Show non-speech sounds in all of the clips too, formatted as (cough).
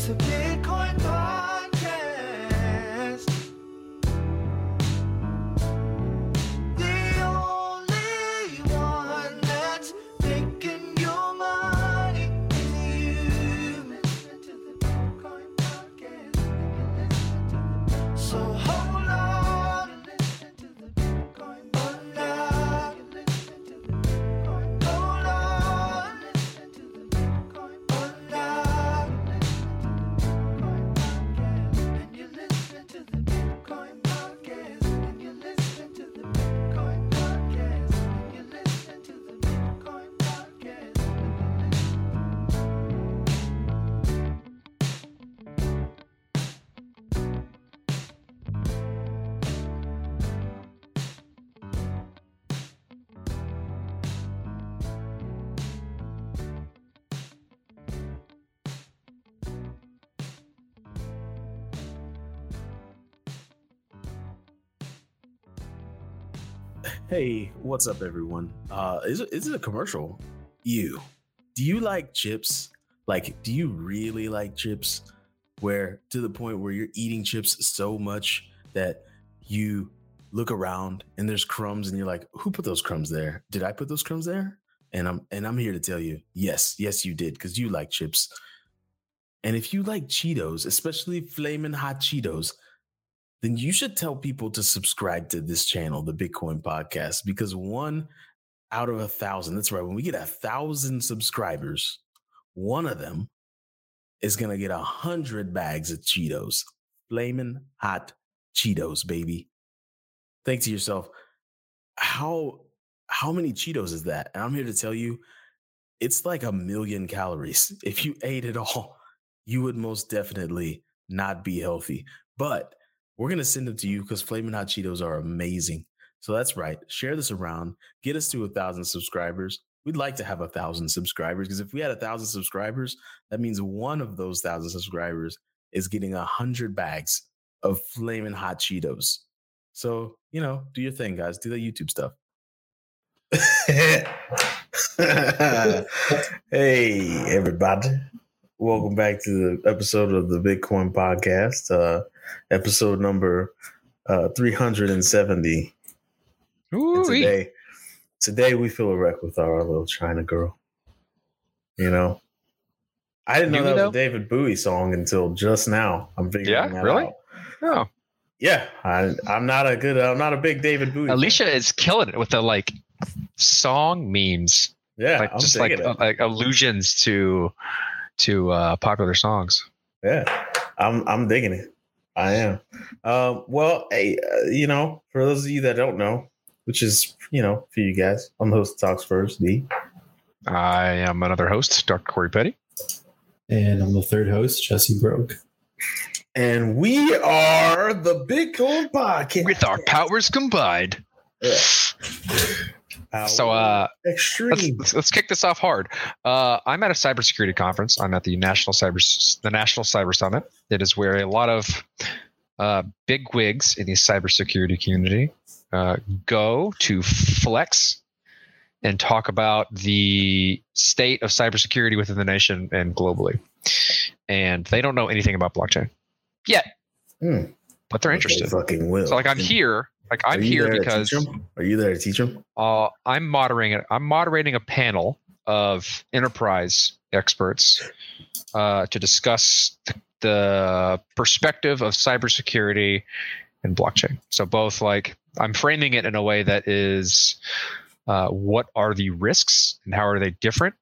It's a Bitcoin podcast. Hey, what's up, everyone? Uh, is is it a commercial? You, do you like chips? Like, do you really like chips? Where to the point where you're eating chips so much that you look around and there's crumbs and you're like, who put those crumbs there? Did I put those crumbs there? And I'm and I'm here to tell you, yes, yes, you did, because you like chips. And if you like Cheetos, especially flaming hot Cheetos, then you should tell people to subscribe to this channel, the Bitcoin Podcast, because one out of a thousand, that's right, when we get a thousand subscribers, one of them is going to get a hundred bags of Cheetos, flaming hot Cheetos, baby. Think to yourself, how how many Cheetos is that? And I'm here to tell you, it's like a million calories. If you ate it all, you would most definitely not be healthy. But we're going to send them to you because Flamin' Hot Cheetos are amazing. So that's right. Share this around. Get us to a thousand subscribers. We'd like to have a thousand subscribers because if we had a thousand subscribers, that means one of those thousand subscribers is getting a hundred bags of Flamin' Hot Cheetos. So, you know, do your thing, guys. Do the YouTube stuff. (laughs) hey, everybody. Welcome back to the episode of the Bitcoin Podcast, uh, episode number uh, 370. And Ooh, today, today we feel a wreck with our little China girl. You know, I didn't know that we, was a David Bowie song until just now. I'm figuring Yeah, that really? out. oh. Yeah, I, I'm not a good. I'm not a big David Bowie. fan. Alicia is killing it with the like song memes, yeah, like I'm just like uh, like allusions to to uh, popular songs. Yeah, I'm I'm digging it. I am. Um, well, hey, uh, you know, for those of you that don't know, which is you know, for you guys, I'm the host of Talks First, D. I am another host, Dr. Corey Petty. And I'm the third host, Jesse Broke. And we are the Bitcoin Podcast With our powers combined. Yeah. (laughs) So uh let's, extreme. let's let's kick this off hard. Uh, I'm at a cybersecurity conference. I'm at the National Cyber the National Cyber Summit. It is where a lot of uh, big wigs in the cybersecurity community uh, go to flex and talk about the state of cybersecurity within the nation and globally. And they don't know anything about blockchain yet, Hmm. but they're They interested. fucking will. So like I'm here, like I'm here because? Are you there to teach them? uh, I'm moderating it. I'm moderating a panel of enterprise experts uh, to discuss the, the perspective of cybersecurity and blockchain. So both like I'm framing it in a way that is uh, what are the risks and how are they different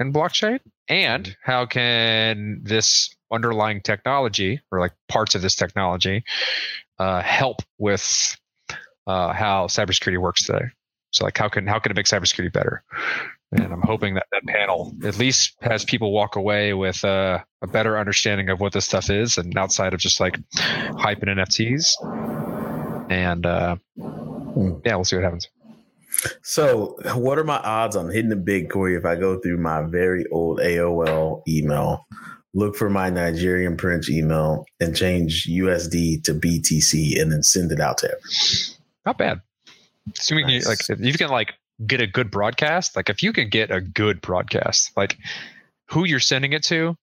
in blockchain, and how can this underlying technology or like parts of this technology uh, help with uh, how cybersecurity works today. So like how can how can it make cybersecurity better? And I'm hoping that that panel at least has people walk away with uh, a better understanding of what this stuff is, and outside of just like hyping NFTs. And uh, yeah, we'll see what happens. So, what are my odds on hitting the big Corey if I go through my very old AOL email, look for my Nigerian Prince email, and change USD to BTC and then send it out to everyone? Not bad. Assuming you like if you can like get a good broadcast, like if you can get a good broadcast, like who you're sending it to,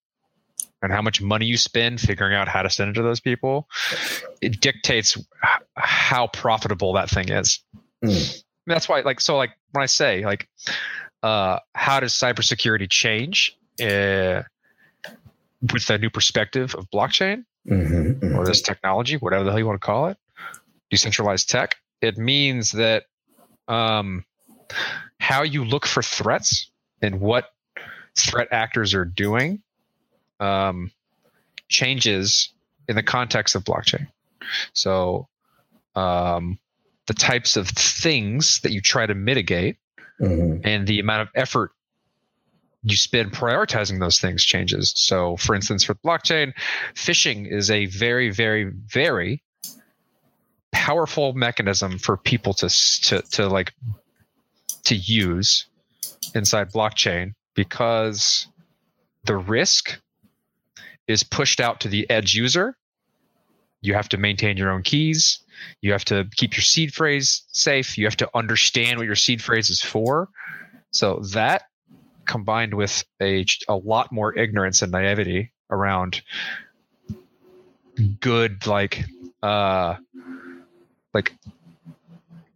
and how much money you spend figuring out how to send it to those people, it dictates how profitable that thing is. Mm. That's why, like, so, like, when I say, like, uh, how does cybersecurity change uh, with the new perspective of blockchain Mhm, mhm. or this technology, whatever the hell you want to call it, decentralized tech? It means that um, how you look for threats and what threat actors are doing um, changes in the context of blockchain. So, um, the types of things that you try to mitigate Mhm. and the amount of effort you spend prioritizing those things changes. So, for instance, with blockchain, phishing is a very, very, very powerful mechanism for people to to to like to use inside blockchain because the risk is pushed out to the edge user. You have to maintain your own keys. You have to keep your seed phrase safe. You have to understand what your seed phrase is for. So that combined with a, a lot more ignorance and naivety around good like uh like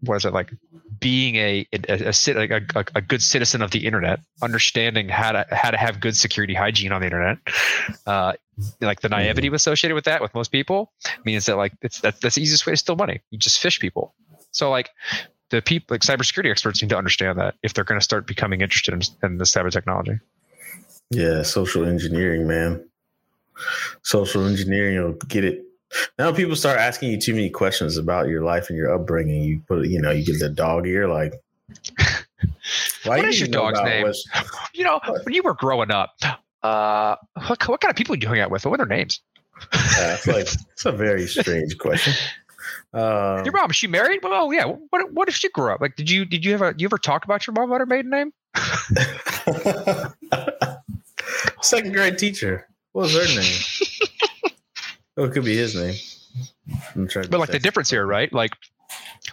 what is it like being a a, a, like a, a, a good citizen of the internet understanding how to how to have good security hygiene on the internet uh like the naivety associated with that with most people means that like it's that, that's the easiest way to steal money you just fish people so like the people like cybersecurity experts need to understand that if they're going to start becoming interested in, in this type of technology Yeah, social engineering, man. Social engineering will get it. Now people start asking you too many questions about your life and your upbringing. You put, you know, you get the dog ear, like, (laughs) why What you is your to know dog's name? you know when you were growing up uh what, what kind of people did you hang out with what were their names Yeah, it's like (laughs) it's a very strange question. Um, your mom is she married well oh, yeah what what if she grew up like did you did you ever you ever talk about your mom about her maiden name (laughs) second grade teacher. What was her name? Oh, it could be his name. But like the difference here right like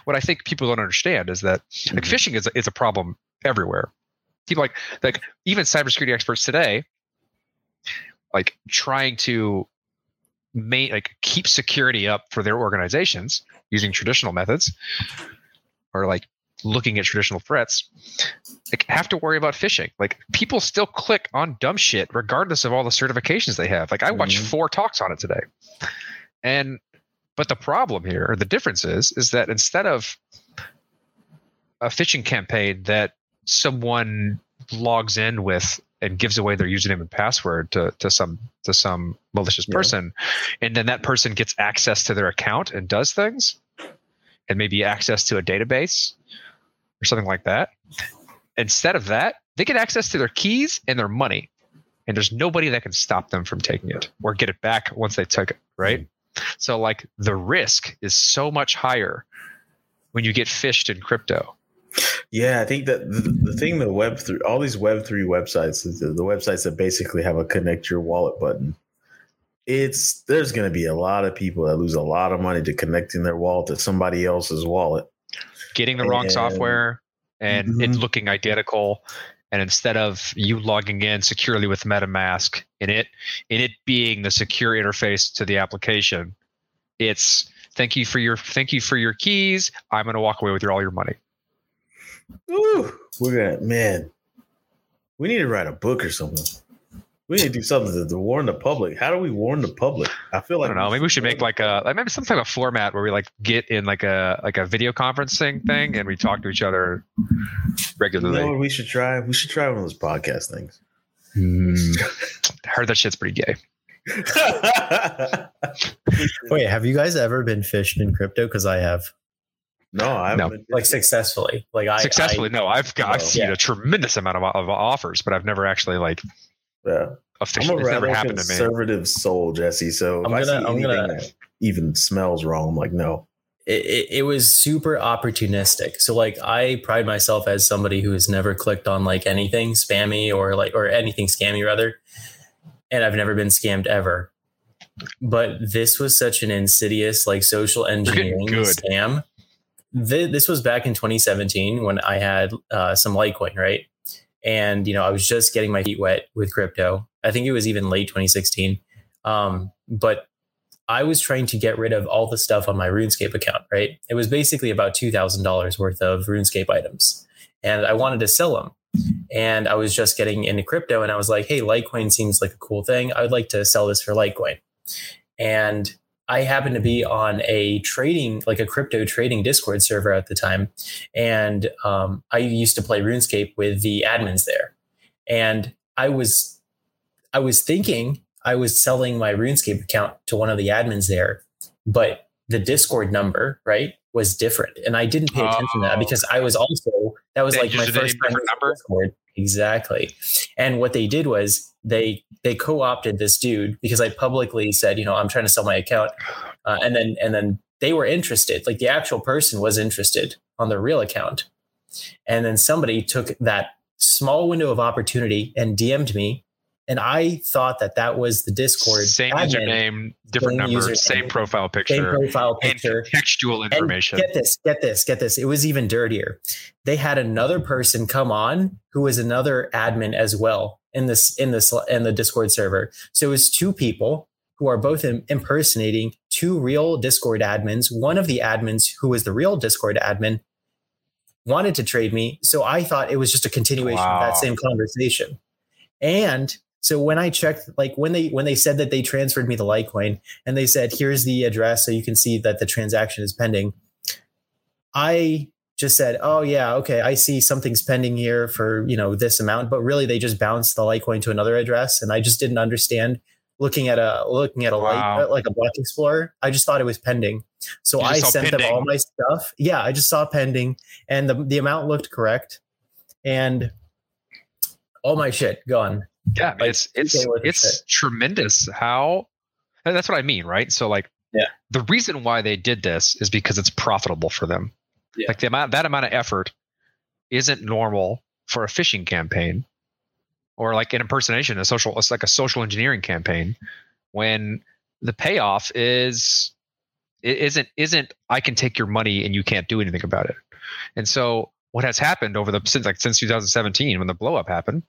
what i think people don't understand is that like Mhm. phishing is is a problem everywhere people like like even cybersecurity experts today like trying to make like keep security up for their organizations using traditional methods or like looking at traditional threats like have to worry about phishing like people still click on dumb shit regardless of all the certifications they have like i watched Mhm. four talks on it today and but the problem here or the difference is is that instead of a phishing campaign that someone logs in with and gives away their username and password to, to some to some malicious Yeah. person and then that person gets access to their account and does things and maybe access to a database or something like that instead of that they get access to their keys and their money and there's nobody that can stop them from taking it or get it back once they took it right so like the risk is so much higher when you get fished in crypto Yeah, I think that the, the thing the web three all these web three websites, the, the websites that basically have a connect your wallet button. It's there's going to be a lot of people that lose a lot of money to connecting their wallet to somebody else's wallet. getting the wrong And- software and it Mhm. looking identical and instead of you logging in securely with metamask and it in it being the secure interface to the application it's thank you for your thank you for your keys i'm going to walk away with your all your money Ooh, we're gonna man. We need to write a book or something. We need to do something to, to warn the public. How do we warn the public? I feel like i don't know maybe we should make like a like maybe some type of format where we like get in like a like a video conferencing thing and we talk to each other You regularly know what we should try? We should try one of those podcast things. Hmm. I heard that shit's pretty gay (laughs) Wait, have you guys ever been fished in crypto? Because I have, no, I haven't No. like successfully. Like I successfully no i've got i've seen Yeah. a tremendous amount of, of offers but i've never actually like yeah. I'm officially a it's never rather happened to me conservative soul, Jesse. So if I'm gonna- see I'm anything gonna- that even smells wrong, I'm like, no. it, it, it was super opportunistic. So like I pride myself as somebody who has never clicked on like anything spammy or like or anything scammy rather. And I've never been scammed ever. But this was such an insidious like social engineering scam. Th- This was back in 2017 when I had uh, some Litecoin, right? And you know I was just getting my feet wet with crypto. I think it was even late 2016, um, but I was trying to get rid of all the stuff on my RuneScape account. Right, it was basically about two thousand dollars worth of RuneScape items, and I wanted to sell them. And I was just getting into crypto, and I was like, "Hey, Litecoin seems like a cool thing. I would like to sell this for Litecoin." And I happened to be on a trading, like a crypto trading Discord server at the time. And um, I used to play RuneScape with the admins there. And I was, I was thinking I was selling my RuneScape account to one of the admins there, but the Discord number, right, was different. And I didn't pay attention to that Oh. because I was also, that was They like my first time number? Discord. Exactly. And what they did was they they co-opted this dude because I publicly said, you know, I'm trying to sell my account, uh, and then and then they were interested. Like the actual person was interested on the real account, and then somebody took that small window of opportunity and DM'd me, and I thought that that was the Discord Same username, different Same number, same profile picture, same picture, profile and picture. contextual And information. Get this, get this, get this. It was even dirtier. They had another person come on who was another admin as well in this in this in the Discord server. So it was two people who are both impersonating two real Discord admins. One of the admins who was the real Discord admin wanted to trade me, so I thought it was just a continuation of that same conversation. And so when I checked, like when they when they said that they transferred me the Litecoin and they said, "Here's the address, so you can see that the transaction is pending," I just said, "Oh yeah, okay, I see something's pending here for you know this amount," but really they just bounced the Litecoin to another address, and I just didn't understand. Looking at a looking at a Wow. light like a block explorer, I just thought it was pending. So I sent them all my stuff. Yeah, I just saw pending, and the the amount looked correct, and all my shit gone. Yeah, like, it's it's TK with the it's tremendous how and that's what I mean, right? So like Yeah. the reason why they did this is because it's profitable for them. Yeah. Like the amount that amount of effort isn't normal for a phishing campaign or like an impersonation, a social it's like a social engineering campaign when the payoff is it isn't isn't I can take your money and you can't do anything about it. And so what has happened over the since like since 2017 when the blow up happened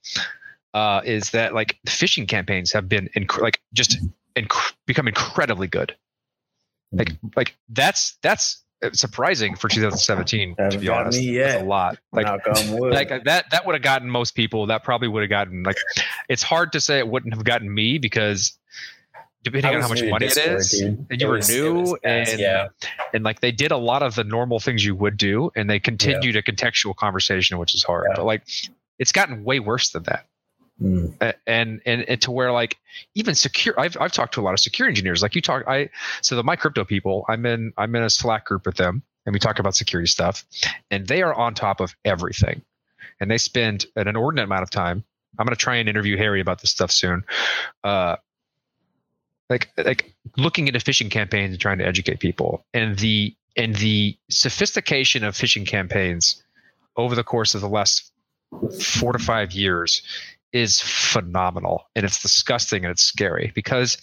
uh, is that like phishing campaigns have been inc- like just inc- become incredibly good. Like like that's that's surprising for 2017 to be honest. That's a lot. Like Knock on wood. like that that would have gotten most people. That probably would have gotten like it's hard to say it wouldn't have gotten me because depending on how much money Discord, it is dude. and you It were was- new and yeah, and like they did a lot of the normal things you would do and they continued a contextual conversation which is hard Yeah. but like it's gotten way worse than that Mm. And and and to where like even secure I've, I've talked to a lot of security engineers. Like you talk i so the MyCrypto people i'm in i'm in a slack group with them and we talk about security stuff and they are on top of everything. And they spend an inordinate amount of time. I'm going to try and interview harry about this stuff soon. Uh like like looking into phishing campaigns and trying to educate people. And the and the sophistication of phishing campaigns over the course of the last four to five years is phenomenal and it's disgusting and it's scary because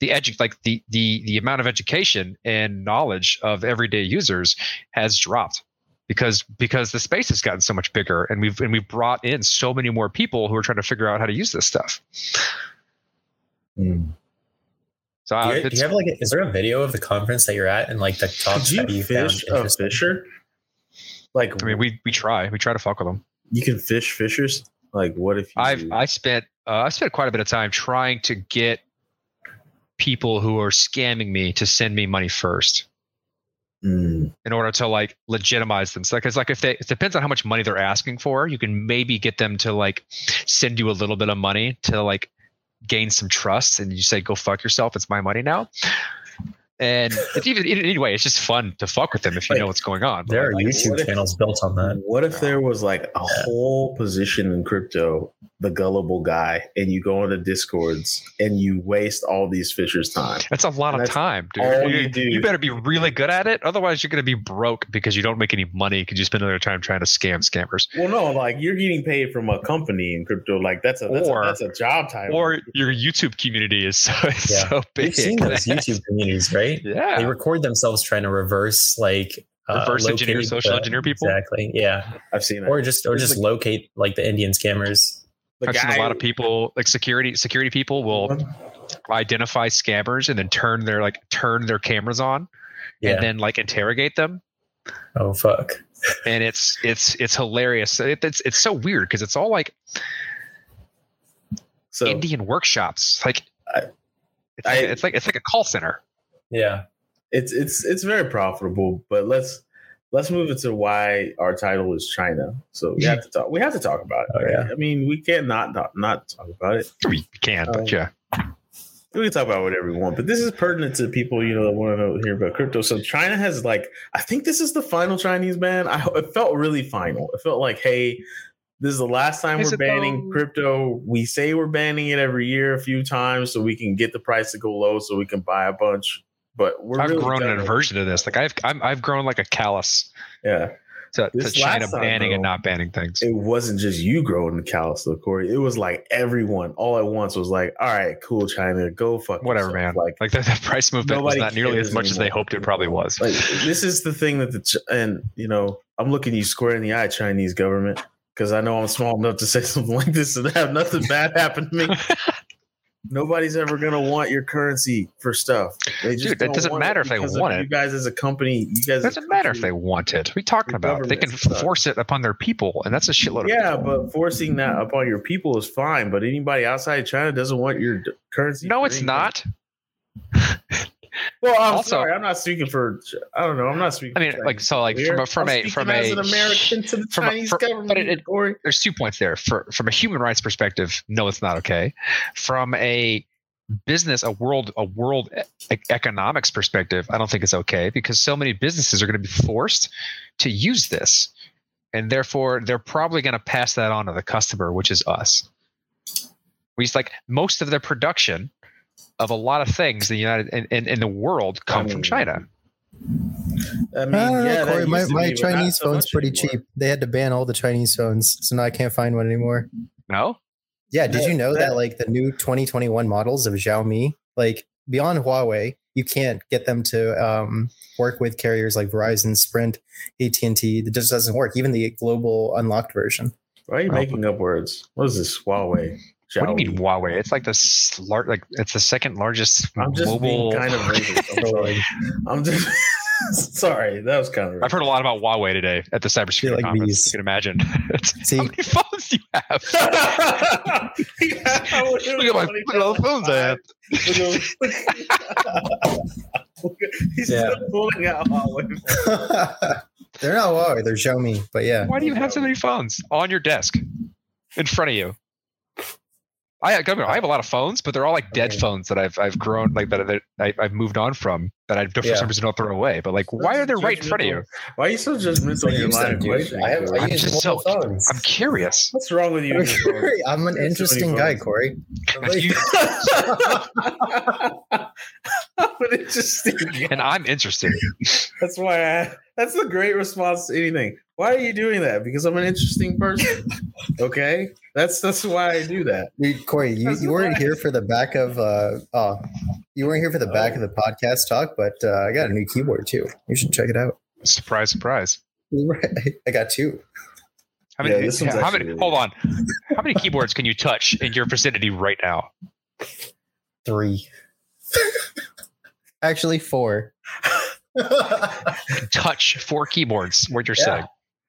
the edu- like the the the amount of education and knowledge of everyday users has dropped because because the space has gotten so much bigger and we've and we've brought in so many more people who are trying to figure out how to use this stuff Mm. so do uh, you, do it's, you have like? A, is there a video of the conference that you're at and like the talks you that you found fish a interesting? fisher? Like i mean we we try we try to fuck with them you can fish fishers. Like what if you? I've I spent uh, I spent quite a bit of time trying to get people who are scamming me to send me money first Mm. in order to like legitimize them. So because like if they it depends on how much money they're asking for, you can maybe get them to like send you a little bit of money to like gain some trust, and you say go fuck yourself, it's my money now. And it's even anyway, it's just fun to fuck with them if you Like, know what's going on. There are Like, YouTube what if- channels built on that. What if there was like a whole position in crypto, the gullible guy, and you go into discords and you waste all these fishers' time? That's a lot of time, dude. all you, you do. you better be really good at it. Otherwise, you're going to be broke because you don't make any money because you spend all your time trying to scam scammers. Well, no, like you're getting paid from a company in crypto. Like that's a that's, Or- a, that's a job title. Or your YouTube community is so, (laughs) Yeah. so big. You've seen those YouTube communities, right? They yeah. record themselves trying to reverse like uh, Reverse engineer, social the- engineer people? Exactly. Yeah. I've seen that. Or just or It's just like- locate like the Indian scammers. The I've seen a lot of people, like security security people, will identify scammers and then turn their like turn their cameras on Yeah. and then like interrogate them. oh fuck. And it's it's it's hilarious. It, it's it's so weird because it's all like So Indian workshops. Like I- it's, I- like it's like it's like a call center. Yeah. it's it's it's very profitable, but let's let's move into why our title is China. So we have to talk. We have to talk about it. Oh, yeah. I mean, we can't not not, not talk about it. We can, Um, but yeah. We can talk about whatever we want, but this is pertinent to people you know that want to know hear about crypto. So China has like, I think this is the final Chinese ban. I it felt really final. It felt like, hey, this is the last time Is we're banning though? crypto. We say we're banning it every year, a few times, so we can get the price to go low, so we can buy a bunch. But we're I've really grown an aversion to this. Like I've I'm, I've grown like a callus Yeah. to, to China banning and not banning things. it wasn't just you growing the callus though, Corey. It was like everyone all at once was like, all right, cool, China, go fuck Whatever, yourself." man. Like, Like (laughs) the, the price movement was not nearly as much as they hoped it probably was. like this is the thing that the and you know I'm looking you square in the eye, Chinese government, because I know I'm small enough to say (laughs) something like this and have nothing bad happen to me. (laughs) Nobody's ever gonna want your currency for stuff. They just Dude, it doesn't matter if they want it. You guys as a company, you guys It doesn't matter if they want it. What are you talking about? They can force it upon their people, and that's a shitload of Yeah, people. but forcing that upon your people is fine. But anybody outside China doesn't want your currency. No, it's anything. not. (laughs) Well, I'm Also- sorry. I'm not speaking for. I don't know. I'm not speaking. I mean, like so, like from a from I'm a from as a an American to the from Chinese government. but it- it- Corey. there's two points there. For from a human rights perspective, no, it's not okay. From a business, a world, a world e- economics perspective, I don't think it's okay because so many businesses are going to be forced to use this, and therefore they're probably going to pass that on to the customer, which is us. We just like most of their production of a lot of things in the United in, in, in the world come from mean, China. I mean, I don't know, yeah, that Corey. My, my be, but not Chinese so phone's pretty anymore. cheap. They had to ban all the Chinese phones, so now I can't find one anymore. No, Yeah, did That- you know that- that like the new 2021 models of Xiaomi, like beyond Huawei, you can't get them to um, work with carriers like Verizon, Sprint, AT and T. That just doesn't work. Even the global unlocked version. Why are you Oh. making up words? What is this Huawei? What do you mean Huawei? It's like the s- lar- like it's the second largest I'm just mobile. being kind of racist. (laughs) I'm just (laughs) sorry. That was kind of. I've heard a lot about Huawei today at the cybersecurity like conference. bees. You can imagine. (laughs) See- how many phones do you have? Look at my look at all the phones I have. He's Yeah. still pulling out Huawei. they're not Huawei, they're Xiaomi. But yeah, Why do you have so many phones on your desk, in front of you? I, I I have a lot of phones, but they're all like dead phones that I've I've grown like that, that I, I've moved on from that I for Yeah. some reason don't throw away. But like, why are they right in front of you? Why are you so judgmental in your use line of questioning? I have- I I'm just so phones. I'm curious. What's wrong with you? I'm, Corey, I'm an There's interesting many guy, phones. Corey. Like, (laughs) You- but it's just and I'm interested. (laughs) that's why I, that's the great response to anything. Why are you doing that? Because I'm an interesting person. (laughs) Okay, that's that's why I do that. Dude, Corey, you, That's you weren't why- here for the back of uh oh you weren't here for the back of the podcast talk, but uh, I got a new keyboard too. You should check it out. Surprise, surprise. Right. (laughs) I got two. How many? Yeah, this one's how many? really Hold on. How many keyboards can you touch in your vicinity right now? Three. (laughs) Actually four. (laughs) Touch four keyboards. What you're Yeah. saying?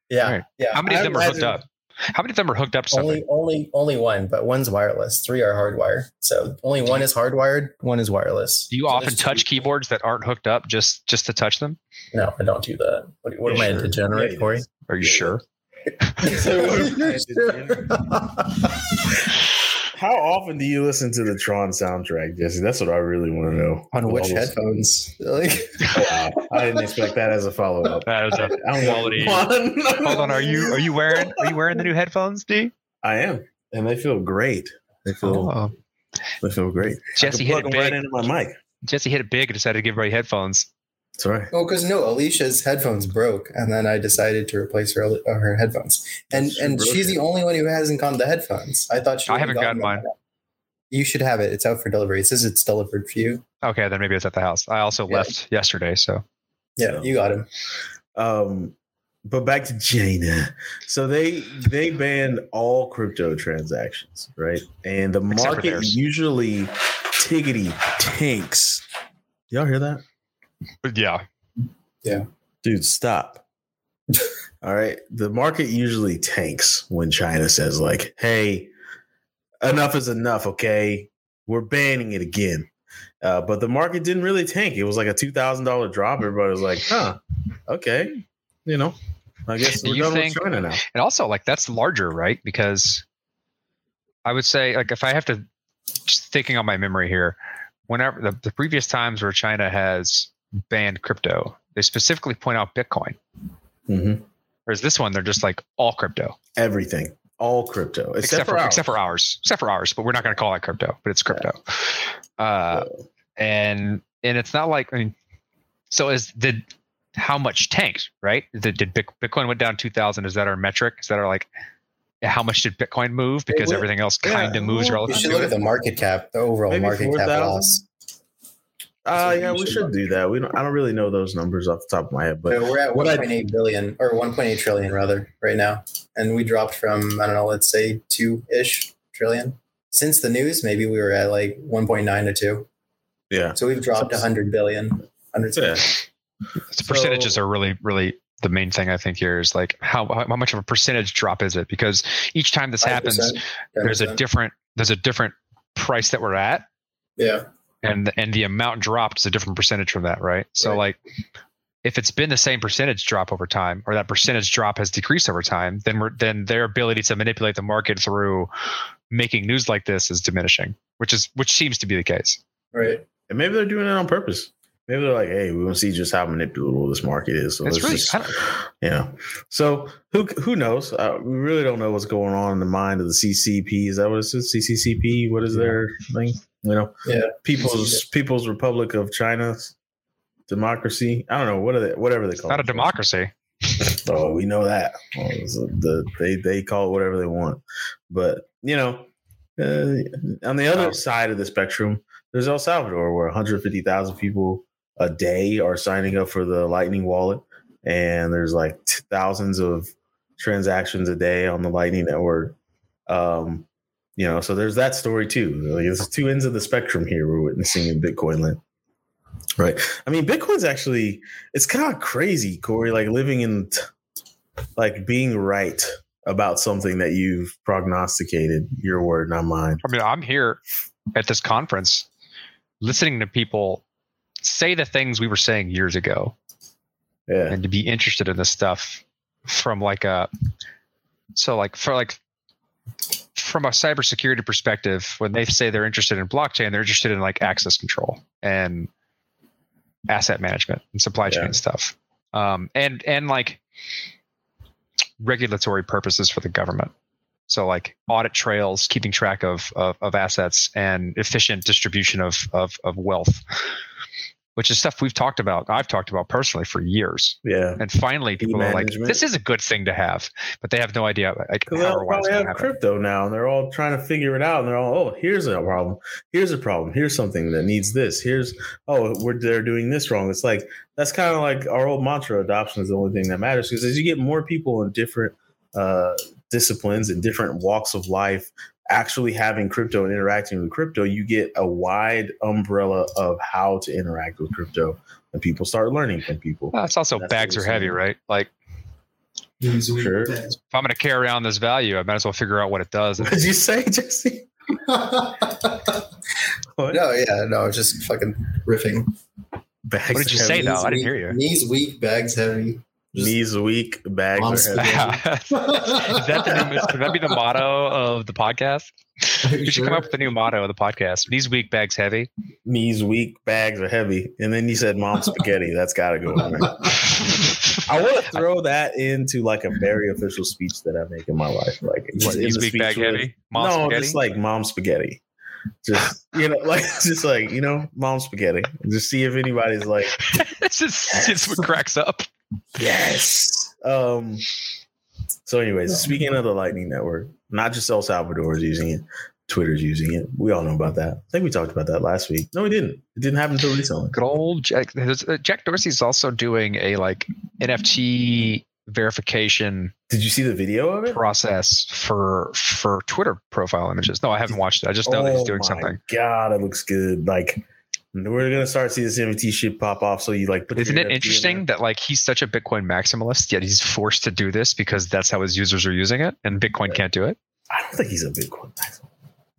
Yeah. Right. Yeah. How many of I them are hooked imagine- up? How many of them are hooked up to something? Only only only one, but one's wireless. Three are hardwired. So only one is hardwired, one is wireless. Do you So often touch two- keyboards that aren't hooked up just just to touch them? No, I don't do that. What, what am I, a Sure. degenerate, Yeah, Corey? Are you Yeah. sure? (laughs) (laughs) (laughs) How often do you listen to the Tron soundtrack, Jesse? That's what I really want to know. On which Almost- headphones? Like Wow. I didn't expect that as a follow up. That is a I quality. Hold on, are you are you wearing are you wearing the new headphones, D? I am, and they feel great. They feel Oh, they feel great. Jesse I hit can it plug them right big. into my mic. Jesse hit it big and decided to give everybody headphones. That's right. Oh, because no, Alicia's headphones broke, and then I decided to replace her uh, her headphones. And That's and she's the only one who hasn't gotten the headphones. I thought she. I would've haven't gotten them. mine. You should have it. It's out for delivery. It says it's delivered for you. Okay, then maybe it's at the house. I also Yeah. left yesterday, so Yeah, No. you got him. Um, but back to China. So they they banned all crypto transactions, right? And the Except market usually tiggity tanks. Y'all hear that? But yeah, Yeah. Dude, stop. (laughs) all right. The market usually tanks when China says, like, hey, enough is enough, okay? We're banning it again. Uh, but the market didn't really tank. It was like a two thousand dollar drop. Everybody was like, "Huh, okay, you know, I guess Do we're you done think- with China now." and also like that's larger, right? Because I would say like if I have to just thinking on my memory here, whenever the, the previous times where China has banned crypto, they specifically point out Bitcoin. hmm Whereas this one, they're just like all crypto, Everything, all crypto, except, except, for, ours. except for ours, except for ours. But we're not going to call it crypto, but it's crypto. Uh, and and it's not like I mean, so is did how much tanked right? Did, did Bitcoin went down two thousand? Is that our metric? Is that our like how much did Bitcoin move because everything else kind of moves well, You should look it? at the market cap, the overall Maybe market cap 4,000? loss. Uh, yeah, we should should do that. We don't. I don't really know those numbers off the top of my head, but But we're at 1.8 billion or 1.8 trillion rather right now, and we dropped from I don't know, let's say two ish trillion since the news. Maybe we were at like 1.9 to two, yeah, so we've dropped So- 100 billion. 100 yeah. The percentages So- are really really the main thing I think here is like how how much of a percentage drop is it? Because each time this happens, 5%, there's a different there's a different price that we're at yeah. And and the amount dropped is a different percentage from that, right? So Right. like if it's been the same percentage drop over time or that percentage drop has decreased over time, then we're then their ability to manipulate the market through making news like this is diminishing, which is which seems to be the case. Right. And maybe they're doing it on purpose. Maybe they're like, "Hey, we want to see just how manipulable this market is." So It's let's really just, I you know. So who who knows? Uh, we really don't know what's going on in the mind of the CCP. Is that what it is? CCCP? What is Yeah. their thing? You know, Yeah. People's People's Republic of China's democracy. I don't know what are they. Whatever they it's call not a democracy. (laughs) Oh, we know that. Well, it's the they they call it whatever they want, but you know, uh, on the other Oh. side of the spectrum, there's El Salvador, where 150,000 people a day are signing up for the Lightning wallet, and there's like thousands of transactions a day on the Lightning network. Um, you know, so there's that story too. Like, there's two ends of the spectrum here we're witnessing in Bitcoin land. Right. I mean, Bitcoin's actually it's kind of crazy, Corey, like living in like being right about something that you've prognosticated, your word, not mine. I mean, I'm here at this conference listening to people say the things we were saying years ago Yeah. and to be interested in this stuff from like a so like for like from a cybersecurity perspective when they say they're interested in blockchain they're interested in like access control and asset management and supply chain Yeah. stuff um and and like regulatory purposes for the government so like audit trails keeping track of of, of assets and efficient distribution of, of of wealth which is stuff we've talked about i've talked about personally for years Yeah. and finally, people are like, "This is a good thing to have," but they have no idea like they all or why it's probably have happen. crypto now, and they're all trying to figure it out. And they're all, oh, here's a problem. Here's a problem. Here's something that needs this. Here's, oh, we're they're doing this wrong. It's like that's kind of like our old mantra: adoption is the only thing that matters. Because as you get more people in different uh, disciplines and different walks of life actually having crypto and interacting with crypto, you get a wide umbrella of how to interact with crypto, and people start learning from people. Well, it's also That's bags are heavy, right? Like Sure. if I'm going to carry around this value, I might as well figure out what it does. What did you say, Jesse? (laughs) What? No, yeah, no, just fucking riffing. Bags What did you are say, heavy. though? I didn't weak, hear you. Knees weak, bags heavy. Just- Knees weak, bags are heavy. (laughs) is that the new? Could that be the motto of the podcast? We should come up with a new motto of the podcast. These weak bags heavy. Knees weak, bags are heavy. And then you said mom spaghetti. That's got to go in there. (laughs) I want to throw that into like a very official speech that I make in my life. Like What, in these the weak speech bag with- heavy. Mom no, spaghetti? just like mom spaghetti. Just you know, (laughs) like just like you know, mom spaghetti. Just see if anybody's like, it's just it's what cracks up. Yes. Um. So, anyways, speaking of the Lightning Network, not just El Salvador is using it. Twitter's using it. We all know about that. I think we talked about that last week. No, we didn't. It didn't happen until recently. Good old Jack. uh, Jack Dorsey's also doing a like NFT verification Did you see the video of it? process for for Twitter profile images. No, I haven't watched it. I just know that he's Oh doing my something. God, it looks good. Like we're gonna start seeing this NFT shit pop off. So you like, isn't it NFT in interesting that like he's such a Bitcoin maximalist, yet he's forced to do this because that's how his users are using it, and Bitcoin can't do it. I don't think he's a Bitcoin maximalist.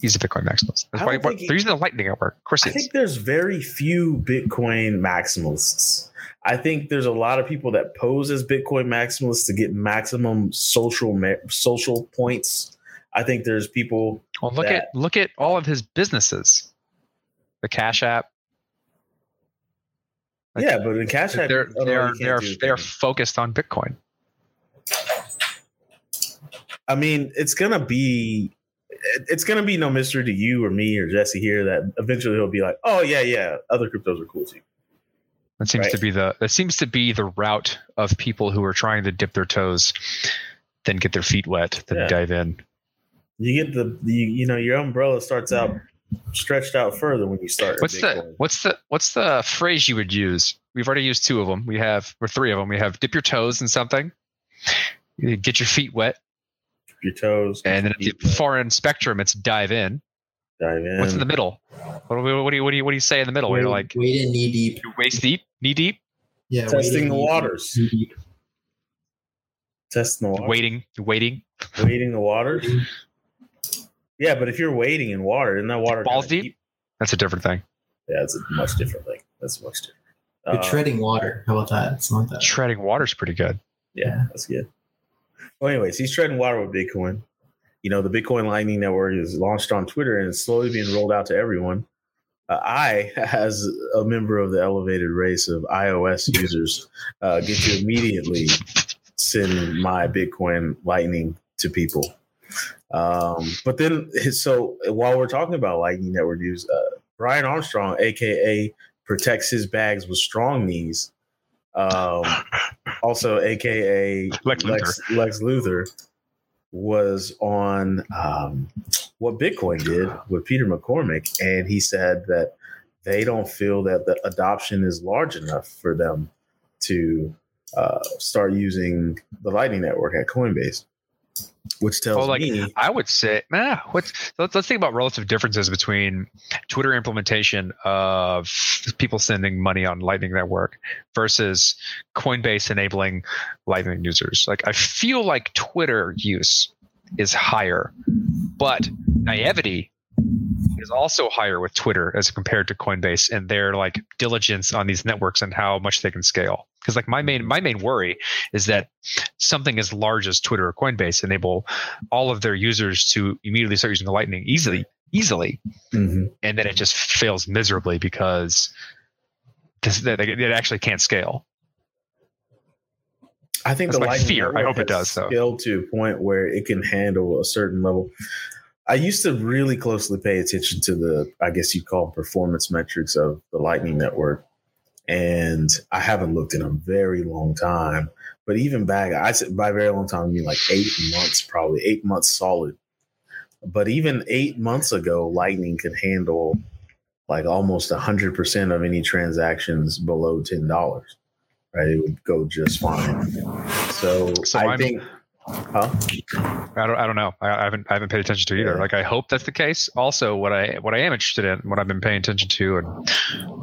He's a Bitcoin maximalist. That's why, he- they're using the Lightning Network. Of course, I think there's very few Bitcoin maximalists. I think there's a lot of people that pose as Bitcoin maximalists to get maximum social ma- social points. I think there's people. Well, look that- at look at all of his businesses, the Cash App. Like, yeah, but in Cash App, they're oh, they're they are they are focused on Bitcoin. I mean, it's gonna be. It's gonna be no mystery to you or me or Jesse here that eventually he'll be like, "Oh yeah, yeah, other cryptos are cool too." That seems to be the that seems to be the route of people who are trying to dip their toes, then get their feet wet, then Yeah. dive in. You get the, you, you know, your umbrella starts out mm. Stretched out further when you start. What's the Bitcoin. what's the what's the phrase you would use? We've already used two of them. We have or three of them. We have dip your toes in something, get your feet wet, your toes? and then at the feet wet, far end spectrum, it's dive in. dive in. What's in the middle? What do, we, what do you what do you what do you say in the middle? Where you're like wade in knee deep. you're waist deep, knee deep, Yeah, Testing the waters. Deep. testing the water, waiting, waiting, wading the waters. Yeah, but if you're wading in water, isn't that water balls kinda deep. That's a different thing. Yeah, it's a much different thing. That's much different. You're Uh, treading water. How about that? Something like that. Treading water's pretty good. Yeah, that's good. Well, anyways, he's treading water with Bitcoin. You know, the Bitcoin Lightning Network is launched on Twitter and it's slowly being rolled out to everyone. Uh, I, (laughs) as a member of the elevated race of iOS (laughs) users, uh, get to immediately send my Bitcoin Lightning to people. Um, but then, (laughs) so while we're talking about Lightning Network use, uh, Brian Armstrong, aka protects his bags with strong knees, um, (laughs) also aka Lex Lex, Lex Luthor, was on um, what Bitcoin did with Peter McCormack, and he said that they don't feel that the adoption is large enough for them to uh, start using the Lightning Network at Coinbase, which tells Well, like, me I would say, nah, what's let's, let's think about relative differences between Twitter implementation of people sending money on Lightning Network versus Coinbase enabling Lightning users. Like, I feel like Twitter use is higher, but naivety is also higher with Twitter as compared to Coinbase and their like diligence on these networks and how much they can scale. Because like my main my main worry is that something as large as Twitter or Coinbase enable all of their users to immediately start using the Lightning easily, easily, Mhm. and then it just fails miserably because this, they, they- it actually can't scale. I think That's the my Lightning fear. I hope it does, though. Scaled to a point where it can handle a certain level. I used to really closely pay attention to the, I guess you'd call them performance metrics of the Lightning Network, and I haven't looked in a very long time. But even back, I said by very long time, I mean like eight months, probably eight months solid. But even eight months ago, Lightning could handle like almost hundred percent of any transactions below ten dollars. Right, it would go just fine. So, So I I'm- think, huh? I don't I don't know. I, I haven't I haven't paid attention to either. Like I hope that's the case. Also, what I what I am interested in, what I've been paying attention to, and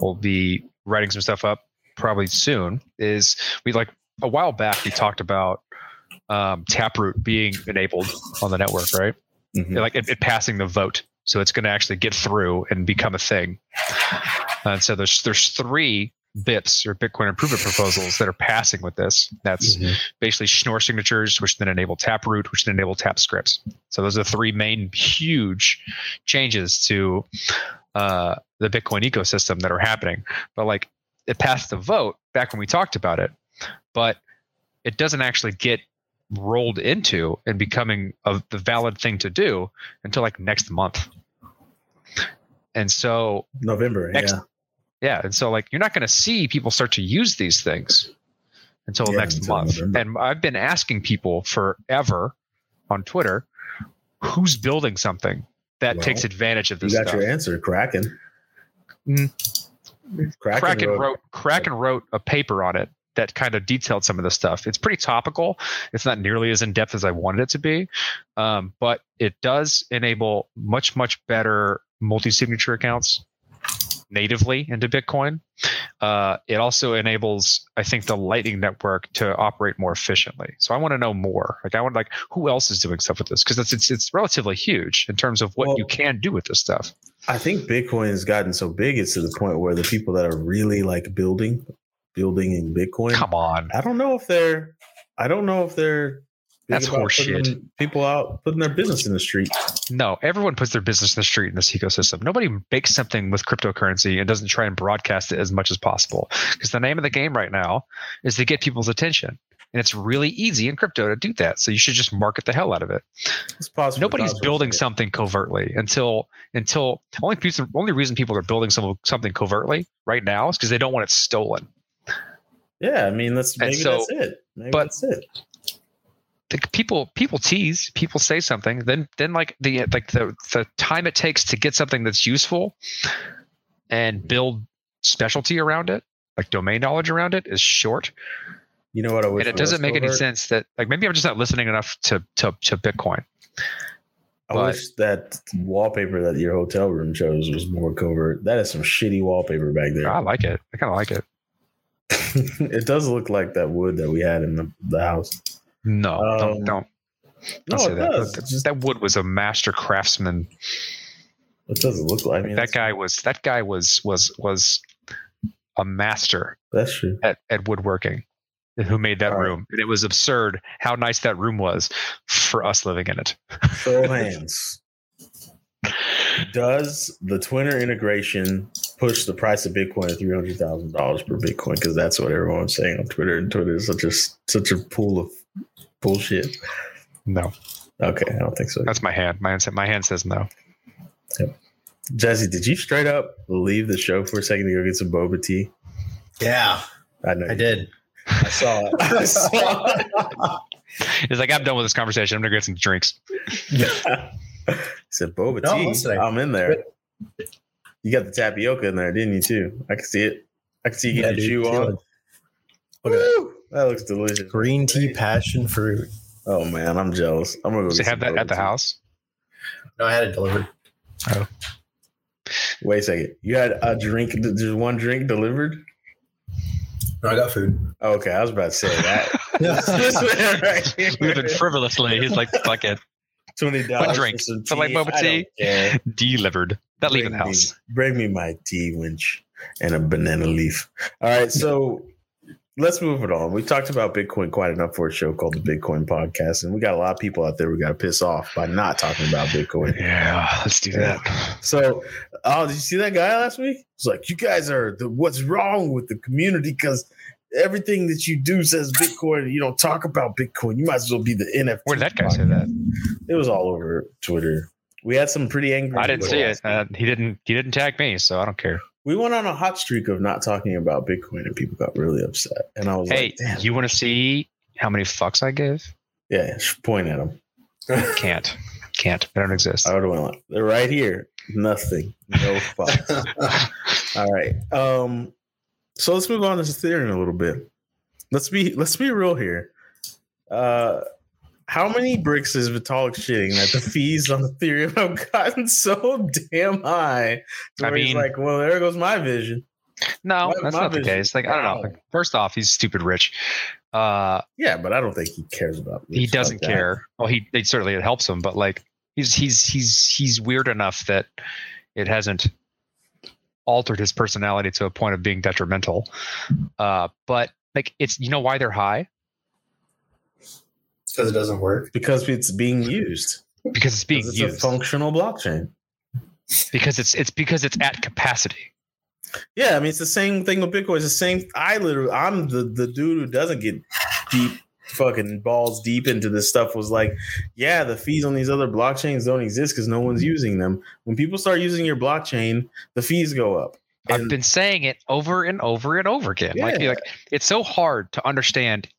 we'll be writing some stuff up probably soon, is we like a while back we talked about um, Taproot being enabled on the network, right? Mhm. like it, it passing the vote so it's going to actually get through and become a thing and so there's there's three bips or bitcoin improvement proposals that are passing with this that's Mhm. basically schnorr signatures which then enable taproot which then enable tap scripts so those are the three main huge changes to uh, the bitcoin ecosystem that are happening but like it passed the vote back when we talked about it but it doesn't actually get rolled into and becoming a, the valid thing to do until like next month. And so, November, Next- yeah. Yeah, and so like you're not going to see people start to use these things until Yeah, next until month. November. And I've been asking people forever on Twitter, who's building something that Well, takes advantage of You this got stuff. your answer, Kraken. Mm. Kraken, Kraken wrote- wrote Kraken wrote a paper on it that kind of detailed some of the stuff. It's pretty topical. It's not nearly as in depth as I wanted it to be, um, but it does enable much much better multi signature accounts natively into Bitcoin. Uh, it also enables, I think, the Lightning Network to operate more efficiently. So I want to know more. Like I want like who else is doing stuff with this because it's, it's it's relatively huge in terms of what Well- you can do with this stuff. I think Bitcoin has gotten so big, it's to the point where the people that are really like building, building in Bitcoin. Come on. I don't know if they're. I don't know if they're. That's horseshit. People out putting their business in the street. No, everyone puts their business in the street in this ecosystem. Nobody makes something with cryptocurrency and doesn't try and broadcast it as much as possible. Because the name of the game right now is to get people's attention. And it's really easy in crypto to do that. So you should just market the hell out of it. It's possible. Nobody's building something covertly until until only people, only reason people are building some, something covertly right now is because they don't want it stolen. Yeah, I mean that's maybe so- that's it. Maybe but- that's it. People people tease people say something then then like the like the the time it takes to get something that's useful and build specialty around it like domain knowledge around it is short You know what I wish and it doesn't make any sense that like maybe i'm just not listening enough to to, to bitcoin I but- wish that wallpaper that your hotel room chose was more covert. That is some shitty wallpaper back there. i like it i kind of like it (laughs) it does look like that wood that we had in the, the house. No Um, don't don't don't say it that. That, just- that wood was a master craftsman It doesn't look like. I mean, that guy was that guy was was was a master That's true. at, at woodworking who made that All right. room and it was absurd how nice that room was for us living in it Show (laughs) hands. Does the Twitter integration push the price of Bitcoin to three hundred thousand dollars per Bitcoin? Because that's what everyone's saying on Twitter, and Twitter is such a such a pool of bullshit. no Okay, I don't think so. that's my hand my hand, sa- my hand says no Jesse, did you straight up leave the show for a second to go get some boba tea? Yeah, I know I you did. I saw it. (laughs) I saw it's like i'm done with this conversation i'm gonna get some drinks it. he said boba No, tea. I'm in there. You got the tapioca in there, didn't you? Too. I can see it. I can see you getting dude, your shoe feel on. it. Look at that. Woo! That looks delicious. Green tea passion fruit. Oh man, I'm jealous. I'm gonna go does get it have that at the tea. house No, I had it delivered. Oh. Wait a second. You had a drink. There's one drink delivered. No, I got food. Oh, okay, I was about to say that. this (laughs) man (laughs) right living frivolously he's like fuck it Twenty dollars. drink. For some So, like, tea. boba tea? delivered that leaving the Bring me- house bring me my tea winch and a banana leaf. All right, so let's move it on. We talked about Bitcoin quite enough for a show called the Bitcoin Podcast, and we got a lot of people out there we got to piss off by not talking about Bitcoin. yeah let's do that So, oh, did you see that guy last week? It's like you guys are the what's wrong with the community because everything that you do says Bitcoin. You don't talk about Bitcoin. You might as well be the NFT. where did that guy say that It was all over Twitter. We had some pretty angry. i didn't see it uh, he didn't he didn't tag me so i don't care we went on a hot streak of not talking about Bitcoin, and people got really upset. And I was hey like, "Hey, you want to see how many fucks i give?" yeah, point at them." (laughs) can't can't i don't exist I would like, "They're right here. Nothing. No (laughs) fucks." All right. Um. So let's move on to Ethereum a little bit. Let's be let's be real here. Uh, how many bricks is Vitalik shitting that the fees on Ethereum have gotten so damn high? I mean- like, well, there goes my vision. No, My- that's my not the case. Like I don't know. Like, first off, he's stupid rich. Uh, Yeah, but I don't think he cares about. he doesn't that. care. Well, he it certainly it helps him, but like he's he's he's he's weird enough that it hasn't altered his personality to a point of being detrimental. Uh, but like it's you know why they're high because it doesn't work. because it's being used. because it's being 'Cause it's used a functional blockchain. because it's it's because it's at capacity. Yeah, I mean it's the same thing with Bitcoin. It's the same. I literally, I'm the the dude who doesn't get deep, fucking balls deep into this stuff. Was like, yeah, the fees on these other blockchains don't exist because no one's using them. When people start using your blockchain, the fees go up. I've been saying it over and over and over again. Like, Yeah. like it's so hard to understand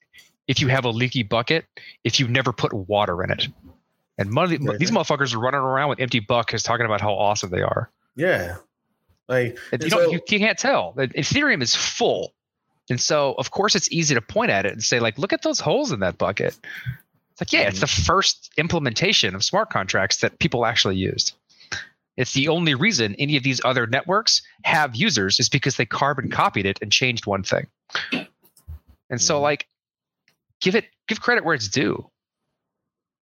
if you have a leaky bucket if you never put water in it. And money, Right. these motherfuckers are running around with empty buckets talking about how awesome they are. Yeah. Like you, so- you, can't tell. Ethereum is full. And so, of course, it's easy to point at it and say, like, look at those holes in that bucket. It's like, yeah, it's the first implementation of smart contracts that people actually used. It's the only reason any of these other networks have users is because they carbon copied it and changed one thing. And so, Mhm. like, give it give credit where it's due.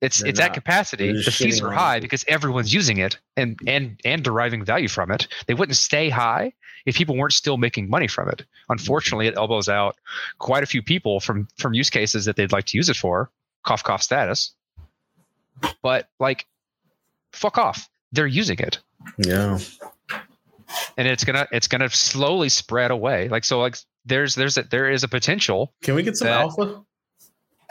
It's They're it's not. at capacity. They're The fees are high because everyone's using it and and and deriving value from it. They wouldn't stay high if people weren't still making money from it. Unfortunately, it elbows out quite a few people from from use cases that they'd like to use it for. Cough cough status. But like, fuck off. They're using it, yeah. and it's gonna it's gonna slowly spread away. Like so, like there's there's a, there is a potential. Can we get some That- alpha?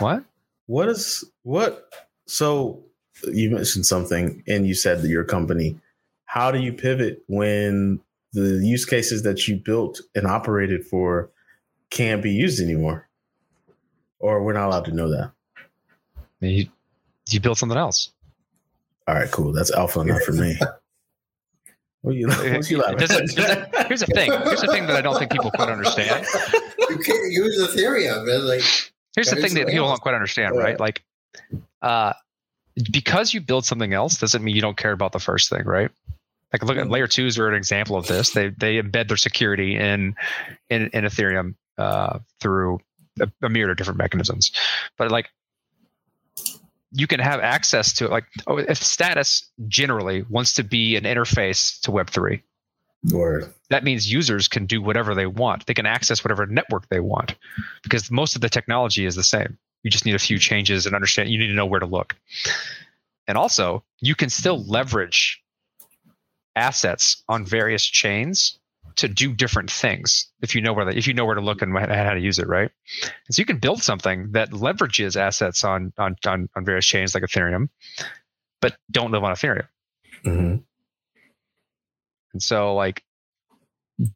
What? What is what? So you mentioned something, and you said that your company. How do you pivot when the use cases that you built and operated for can't be used anymore, or we're not allowed to know that? You you build something else. All right, cool. That's alpha enough for me. (laughs) What you, what you laughing It doesn't- at? Here's the thing. Here's the thing that I don't think people quite understand. you can't use Ethereum. It's like Here's the thing that people else. don't quite understand, Yeah. right? Like, uh, because you build something else doesn't mean you don't care about the first thing, right? Like, look at Mm-hmm. layer twos are an example of this. They they embed their security in in, in Ethereum uh, through a, a myriad of different mechanisms, but like. You can have access to it. Like, oh, if status generally wants to be an interface to Web3, Word. that means users can do whatever they want. They can access whatever network they want because most of the technology is the same. You just need a few changes and understand. You need to know where to look. And also, you can still leverage assets on various chains to do different things if you know where if you know where to look and how to use it, right? And so you can build something that leverages assets on on on, on various chains like Ethereum, but don't live on Ethereum. hmm And so, like,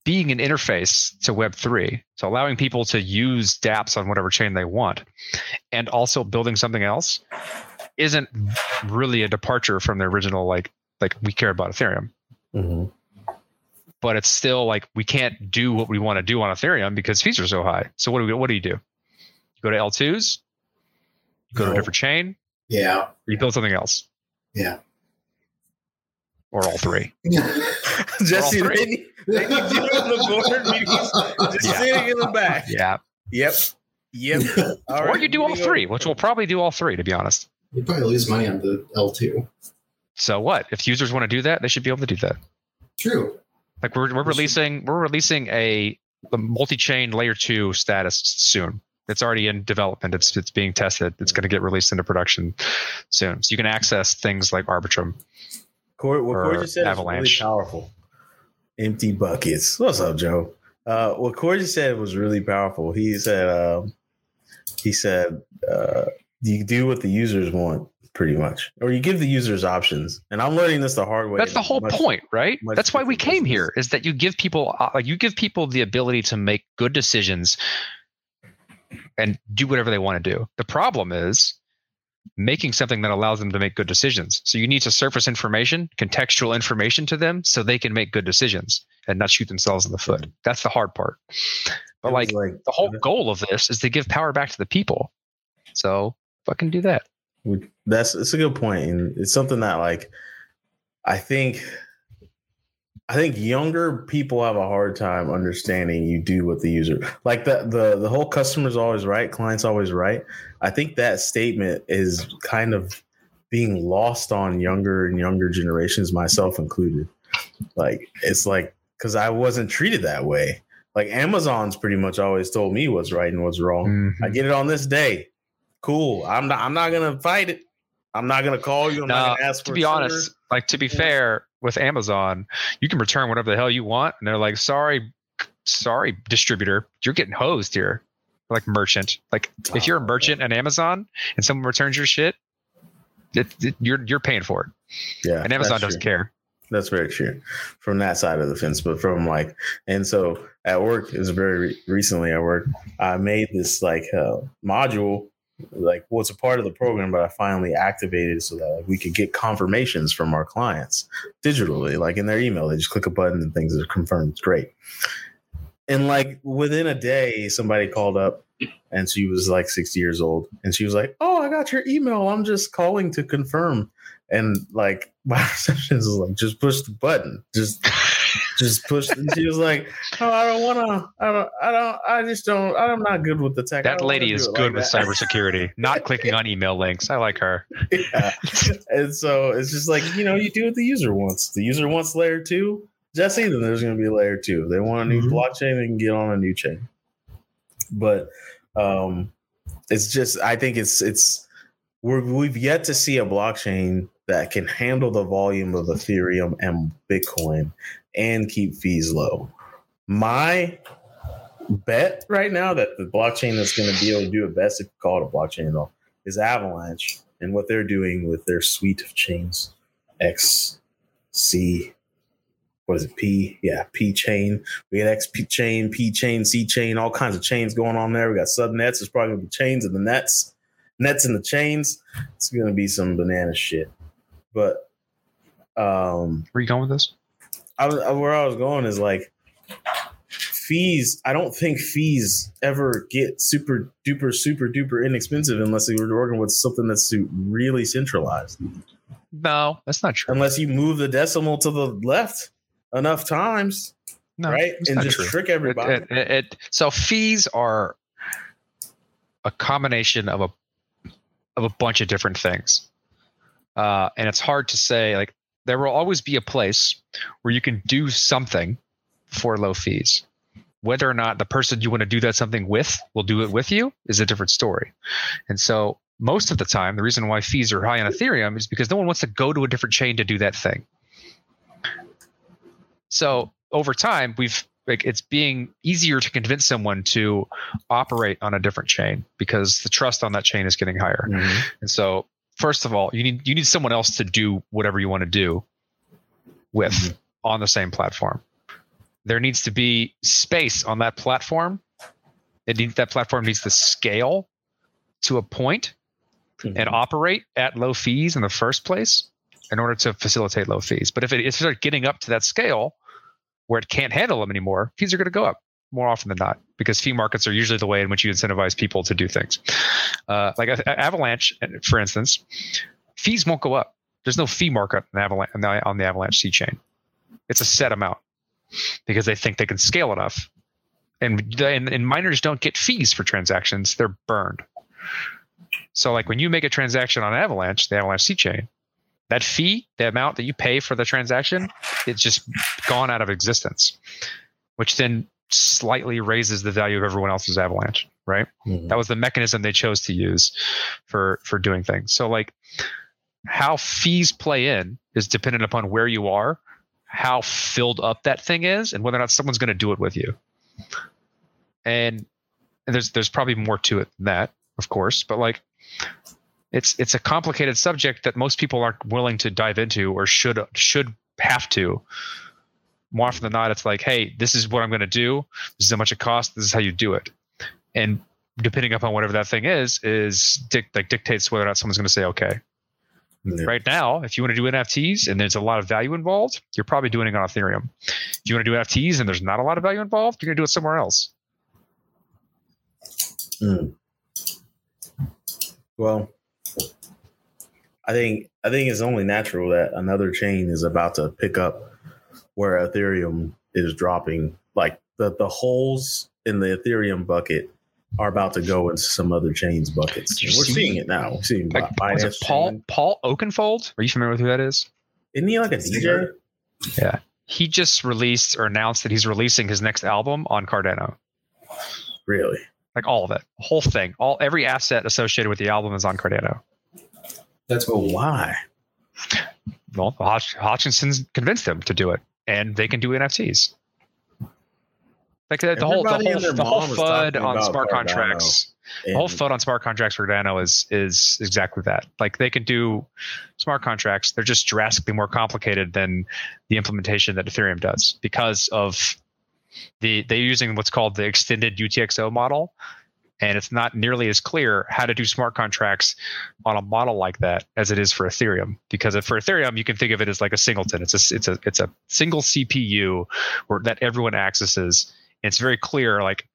being an interface to Web3, so allowing people to use dApps on whatever chain they want, and also building something else, isn't really a departure from the original, like, like we care about Ethereum. hmm But it's still like we can't do what we want to do on Ethereum because fees are so high. So what do we? What do you do? You go to L2s, you go to a different chain, yeah, or you build something else, yeah. or all three. (laughs) (laughs) Jesse, We're they need, they you in the board meetings, just Yeah. sitting in the back. Yeah. Yep. Yep. (laughs) All or right, you do all three, which we'll probably do all three, to be honest. You probably lose money on the L two. So what? If users want to do that, they should be able to do that. True. Like we're we're releasing we're releasing a, a multi-chain layer two status soon. It's already in development. It's it's being tested. It's going to get released into production soon. So you can access things like Arbitrum. Corey, what Corey just said Avalanche. is really powerful. Empty buckets. What's up, Joe? Uh, what Corey just said was really powerful. He said, um, he said, uh, you do what the users want, pretty much, or you give the users options. And I'm learning this the hard way. That's the whole Much- point, right? That's why we came business. here. Is that you give people uh, like you give people the ability to make good decisions and do whatever they want to do. The problem is making something that allows them to make good decisions. So you need to surface information, contextual information to them so they can make good decisions and not shoot themselves in the foot. That's the hard part. But like like the whole goal of this is to give power back to the people. So fucking do that. That's it's a good point, and it's something that like I think I think younger people have a hard time understanding you do what the user like the the the whole customer's always right, client's always right. I think that statement is kind of being lost on younger and younger generations, myself included. Like it's like because I wasn't treated that way. Like Amazon's pretty much always told me what's right and what's wrong. I mm-hmm. get it on this day. Cool. I'm not. I'm not gonna fight it. I'm not gonna call you. I'm No, not gonna ask to be sugar. honest, like to be fair, with Amazon, you can return whatever the hell you want, and they're like, "Sorry, sorry, distributor, you're getting hosed here." Like merchant, like if you're a Oh, merchant at Amazon and someone returns your shit, it, it- you're you're paying for it, Yeah, and Amazon doesn't true. care. That's very true. From that side of the fence, but from like, and so at work, it was very re- recently at work. I made this like uh, module like well, it's a part of the program, but I finally activated so that like, we could get confirmations from our clients digitally, like in their email. They just click a button and things are confirmed. It's great. And like within a day, somebody called up and she was like 60 years old and she was like, Oh, I got your email. I'm just calling to confirm. And like (laughs) my receptionist was like, just push the button. Just just push and she was like, Oh, I don't wanna I don't I don't I just don't I'm not good with the tech. That lady is good like with that." (laughs) cybersecurity, not clicking on email links. I like her. yeah. And so it's just like, you know, you do what the user wants. The user wants layer two, Jesse, then there's going to be layer two. If they want a new Mhm. blockchain, they can get on a new chain. But um, it's just, I think it's, it's, we're, we've yet to see a blockchain that can handle the volume of Ethereum and Bitcoin and keep fees low. My bet right now that the blockchain that's going to be able to do it best, if you call it a blockchain at all, is Avalanche and what they're doing with their suite of chains X, C, what is it? P, yeah, P chain. We got X P chain, P chain, C chain, all kinds of chains going on there. We got subnets. It's probably gonna be chains and the nets, nets and the chains. It's gonna be some banana shit. But um, Where you going with this? I was where I was going is like fees. I don't think fees ever get super duper super duper inexpensive unless they were working with something that's really centralized. No, that's not true. Unless you move the decimal to the left enough times, No, right, and just true. trick everybody. it- it- it- so fees are a combination of a of a bunch of different things, uh, and it's hard to say. Like there will always be a place where you can do something for low fees. Whether or not the person you want to do that something with will do it with you is a different story. And so most of the time, the reason why fees are high on Ethereum is because no one wants to go to a different chain to do that thing. So over time, we've like it's being easier to convince someone to operate on a different chain because the trust on that chain is getting higher. Mhm. And so, first of all, you need you need someone else to do whatever you want to do with Mhm. on the same platform. There needs to be space on that platform. It needs that platform needs to scale to a point and Mhm. operate at low fees in the first place in order to facilitate low fees. But if it, if it starts getting up to that scale where it can't handle them anymore, fees are going to go up more often than not because fee markets are usually the way in which you incentivize people to do things. Uh, like Avalanche, for instance, fees won't go up. There's no fee market on Avalanche on the Avalanche C chain. It's a set amount because they think they can scale enough. And, and and miners don't get fees for transactions; they're burned. So, like when you make a transaction on Avalanche, the Avalanche C chain, that fee, the amount that you pay for the transaction, it's just gone out of existence, which then slightly raises the value of everyone else's Avalanche, right? Mhm. That was the mechanism they chose to use for for doing things. So, like how fees play in is dependent upon where you are, how filled up that thing is, and whether or not someone's going to do it with you. And, and there's there's probably more to it than that, of course, but like it's it's a complicated subject that most people aren't willing to dive into or should should have to. More often than not, it's like, hey, this is what I'm going to do. This is how much it costs. This is how you do it. And depending upon whatever that thing is, is dic- like dictates whether or not someone's going to say okay. Yeah. Right now, if you want to do NFTs and there's a lot of value involved, you're probably doing it on Ethereum. If you want to do NFTs and there's not a lot of value involved, you're going to do it somewhere else. Mm. Well, I think I think it's only natural that another chain is about to pick up where Ethereum is dropping. Like the the holes in the Ethereum bucket are about to go into some other chains buckets. And We're see- seeing it now. We're seeing Like, Bi- was it Binance Paul chain. Paul Oakenfold? Are you familiar with who that is? Isn't he like a DJ? Yeah. He just released or announced that he's releasing his next album on Cardano. Really? Like all of it, whole thing, all every asset associated with the album is on Cardano. That's But cool. why? Well, Hodg- Hodgkinson's convinced him to do it, and they can do NFTs. Like the, the whole the whole, the whole FUD on smart Cardano. contracts. The whole FUD on smart contracts for Cardano is is exactly that. Like they can do smart contracts, they're just drastically more complicated than the implementation that Ethereum does because of the they're using what's called the extended UTXO model, And it's not nearly as clear how to do smart contracts on a model like that as it is for Ethereum. Because for Ethereum, you can think of it as like a singleton. It's a it's a it's a single CPU where that everyone accesses. And it's very clear like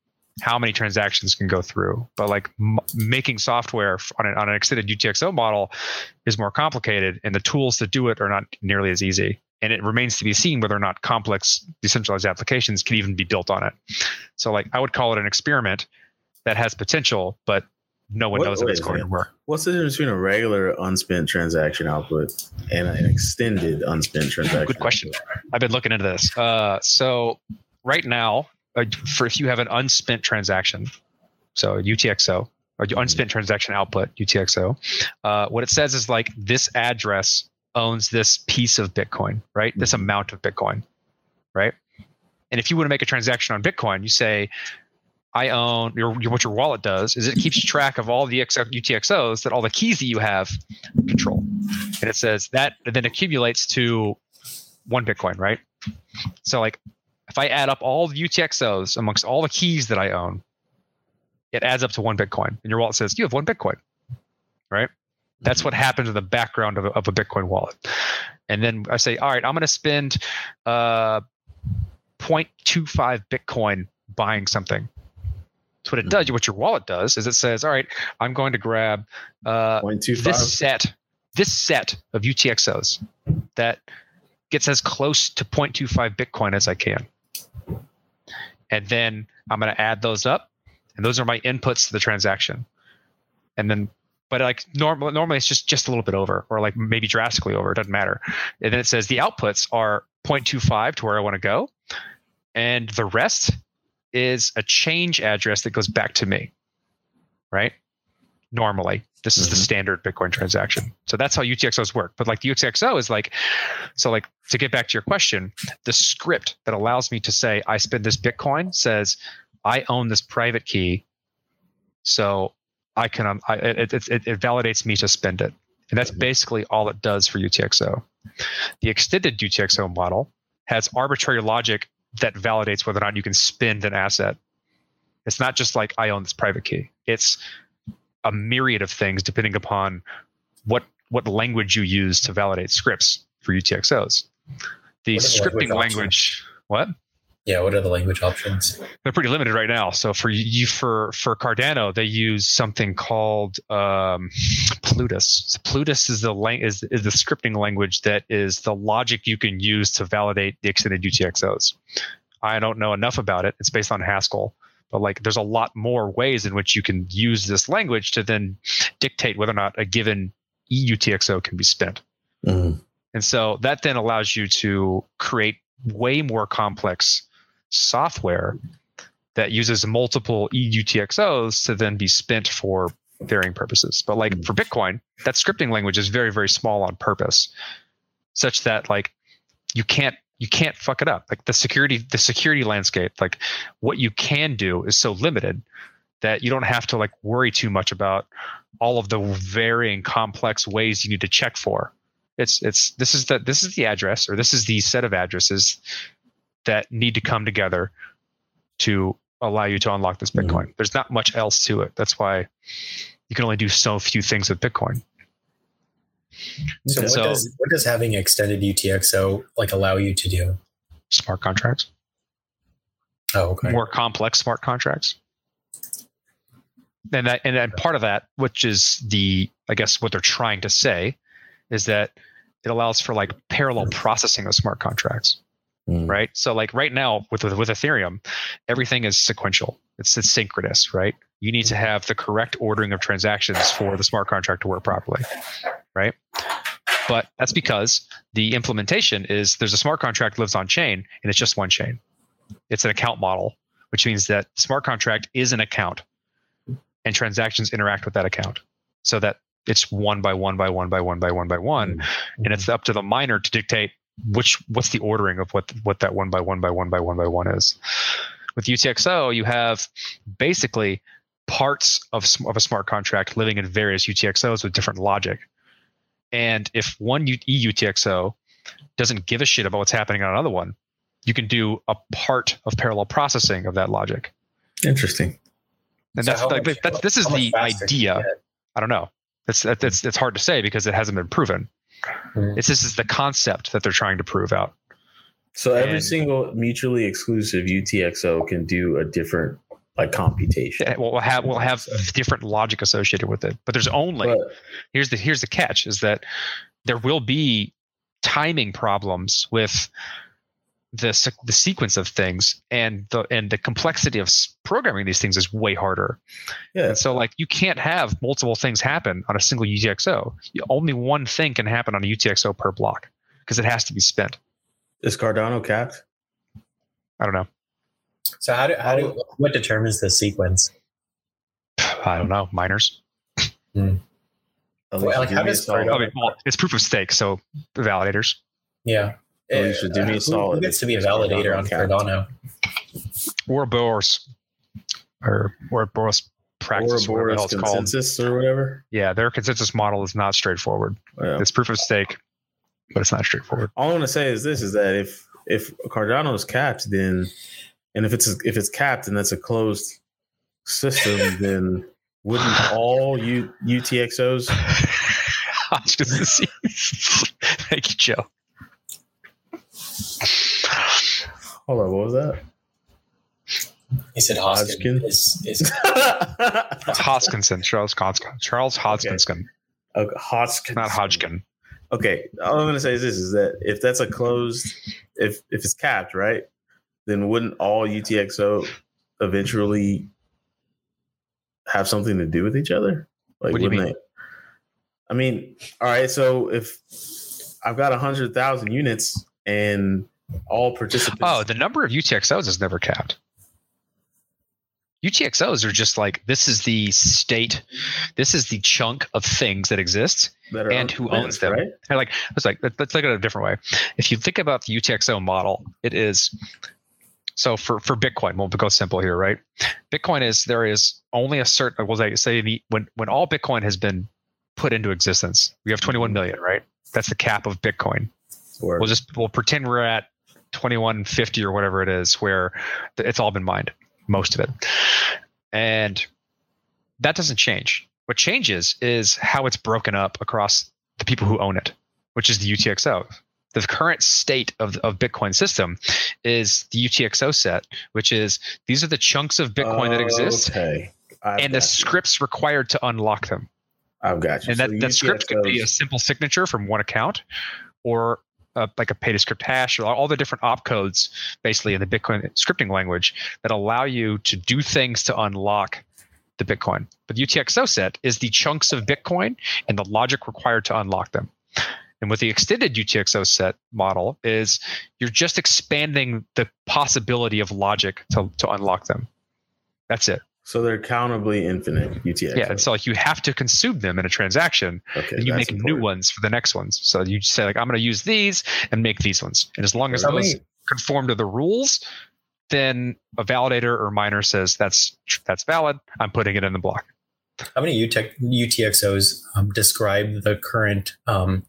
how many transactions can go through. But like m- making software on an, on an extended UTXO model is more complicated, and the tools to do it are not nearly as easy. And it remains to be seen whether or not complex decentralized applications can even be built on it. So, like, I would call it an experiment that has potential, but no one What- knows if wait it's going to work. What's the difference between a regular unspent transaction output and an extended unspent transaction? Good question. output? I've been looking into this. Uh, so right now, uh, for if you have an unspent transaction, so UTXO or Mm-hmm. unspent transaction output UTXO, uh, what it says is like this address owns this piece of Bitcoin, right? This Mhm. amount of Bitcoin, right? And if you want to make a transaction on Bitcoin, you say, I own your, your what your wallet does is it keeps (laughs) track of all the UTXOs that all the keys that you have control, and it says that then accumulates to one Bitcoin, right? So like if I add up all the UTXOs amongst all the keys that I own, it adds up to one Bitcoin. And your wallet says you have one Bitcoin, right? That's what happens in the background of a, of a Bitcoin wallet. And then I say, all right, I'm going to spend uh, 0.25 Bitcoin buying something. So what it does, what your wallet does, is it says, all right, I'm going to grab uh, this set this set of UTXOs that gets as close to 0.25 Bitcoin as I can. And then I'm going to add those up, and those are my inputs to the transaction. And then, but like normally, normally it's just just a little bit over, or like maybe drastically over. It doesn't matter. And then it says the outputs are 0.25 to where I want to go, and the rest is a change address that goes back to me. Right? Normally, this is the Mhm. standard Bitcoin transaction. So that's how UTXOs work. But like the UTXO is like, so like to get back to your question, the script that allows me to say I spend this Bitcoin says I own this private key, so I can um, I, it, it, it, it validates me to spend it, and that's basically all it does for UTXO. The extended UTXO model has arbitrary logic that validates whether or not you can spend an asset. It's not just like I own this private key. It's a myriad of things depending upon what what language you use to validate scripts for UTXOs. The What are the scripting language language, what? Yeah, what are the language options? They're pretty limited right now. So for you for for Cardano, they use something called um, Plutus. So Plutus is the lang- is, is the scripting language that is the logic you can use to validate the extended UTXOs. I don't know enough about it. It's based on Haskell, but like there's a lot more ways in which you can use this language to then dictate whether or not a given EUTXO can be spent. Mhm. And so that then allows you to create way more complex software that uses multiple EUTXOs to then be spent for varying purposes. But like for hmm. Bitcoin, that scripting language is very, very small on purpose, such that like you can't you can't fuck it up. Like the security the security landscape, like what you can do is so limited that you don't have to like worry too much about all of the varying complex ways you need to check for it's it's this is the this is the address or this is the set of addresses that need to come together to allow you to unlock this bitcoin. Mm-hmm. There's not much else to it. That's why you can only do so few things with bitcoin. So, what So- does what does having extended UTXO like allow you to do? smart contracts. Oh, okay. more complex smart contracts. And that and, and part of that which is the i guess what they're trying to say is that it allows for like parallel mm-hmm. processing of smart contracts Mm. right? So like right now with with, with Ethereum, everything is sequential. It's, it's synchronous, right? You need to have the correct ordering of transactions for the smart contract to work properly, right? But that's because the implementation is there's a smart contract lives on chain and it's just one chain. It's an account model, which means that smart contract is an account and transactions interact with that account so that it's one by one by one by one by one by one and it's up to the miner to dictate which what's the ordering of what what that one by one by one by one by one is. With UTXO, you have basically parts of of a smart contract living in various UTXOs with different logic. And if one U- EUTXO doesn't give a shit about what's happening on another one, you can do a part of parallel processing of that logic. Interesting. And So that's like much- that's this is the faster can you idea. I don't know. It's that- it's it's hard to say because it hasn't been proven. Mhm. It's this is the concept that they're trying to prove out. So every And- single mutually exclusive UTXO can do a different like computation. Yeah, We'll have we'll have different logic associated with it, but there's only But here's the here's the catch is that there will be timing problems with the the sequence of things and the and the complexity of s- programming these things is way harder. yeah, And so like you can't have multiple things happen on a single UTXO. Only one thing can happen on a UTXO per block because it has to be spent. is Cardano capped? I don't know. So how do how do what determines the sequence? I don't know. Miners. Hmm. Oh, Alicia, Well, like, how does. Cardano- I mean, well, it's proof of stake, so validators. Yeah. Oh, you should do uh, me a who- solid. Who gets to be a validator on Cardano? Or Ouroboros or Ouroboros practice, whatever the Ouroboros it's called. consensus or whatever. Yeah, their consensus model is not straightforward. Yeah. It's proof of stake, but it's not straightforward. All I want to say is this: is that if if Cardano is capped, then and if it's if it's capped and that's a closed system, (laughs) then wouldn't all U, UTXOs? (laughs) (laughs) Thank you, Joe. Hold on, what was that? He said Hodgkin? Hoskin is, is (laughs) Hoskinson, Charles Hodgkin. Charles Hodgkinson, okay, Hodgkin. not Hodgkin. Okay, all I'm gonna say is this: is that if that's a closed, if if it's capped, right, then wouldn't all UTXO eventually have something to do with each other? Like, What do you wouldn't mean? they? I mean, all right. So if I've got a hundred thousand units and all participants, Oh, the number of UTXOs is never capped. UTXOs are just like this is the state, this is the chunk of things that exists that and who owns them. right? And like it's like let- let's look at it a different way. If you think about the UTXO model, it is so for for Bitcoin. We'll go simple here, right? Bitcoin is there is only a certain. Uh, well, say say the, when when all Bitcoin has been put into existence, we have 21 million, right? That's the cap of Bitcoin. We'll just we'll pretend we're at 2150 or whatever it is, where it's all been mined, most of it, and that doesn't change. What changes is how it's broken up across the people who own it, which is the UTXO. The current state of, of Bitcoin system is the UTXO set, which is these are the chunks of Bitcoin that exist Okay, and the you. scripts required to unlock them. I've got you. And So that, that script could be a simple signature from one account or like a pay to script hash or all the different opcodes basically in the Bitcoin scripting language that allow you to do things to unlock the Bitcoin. But the UTXO set is the chunks of Bitcoin and the logic required to unlock them. And with the extended UTXO set model is you're just expanding the possibility of logic to, to unlock them. That's it. So they're countably infinite UTXOs. Yeah. And so like you have to consume them in a transaction okay, and you that's make new ones for the next ones. So you say like, I'm going to use these and make these ones. And as long as How those many- conform to the rules, then a validator or miner says that's that's valid. I'm putting it in the block. How many UTX, UTXOs um, describe the current, um,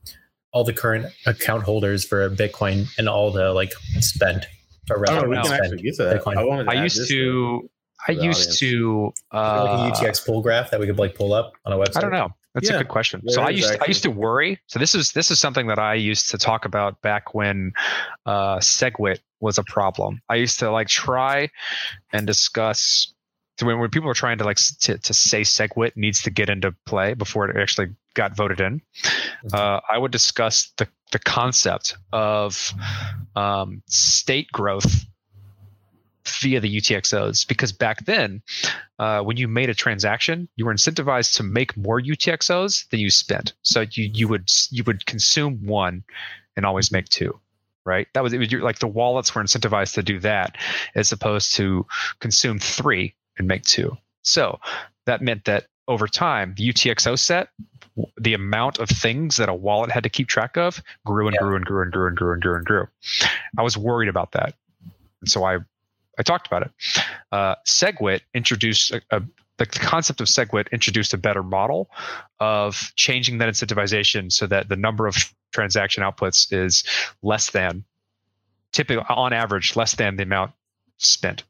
all the current account holders for Bitcoin and all the like spent or Oh, rather we know. can spent? actually get that. Bitcoin. I I used this, to I used audience. to uh, like a UTX pull graph that we could like pull up on a website. I don't know. That's Yeah, a good question. So I used I used to worry. So this is this is something that I used to talk about back when uh, SegWit was a problem. I used to like try and discuss so when, when people were trying to like to, to say SegWit needs to get into play before it actually got voted in. Mm-hmm. Uh, I would discuss the the concept of um, state growth via the UTXOs because back then, uh, when you made a transaction, you were incentivized to make more UTXOs than you spent. So you you would you would consume one and always make two, right? That was it was like the wallets were incentivized to do that as opposed to consume three and make two. So that meant that over time, the UTXO set, the amount of things that a wallet had to keep track of grew and Yeah. grew and grew and grew and grew and grew and grew. I was worried about that. And so I I talked about it. Uh, SegWit introduced a, a the concept of SegWit introduced a better model of changing that incentivization so that the number of transaction outputs is less than typically on average less than the amount spent.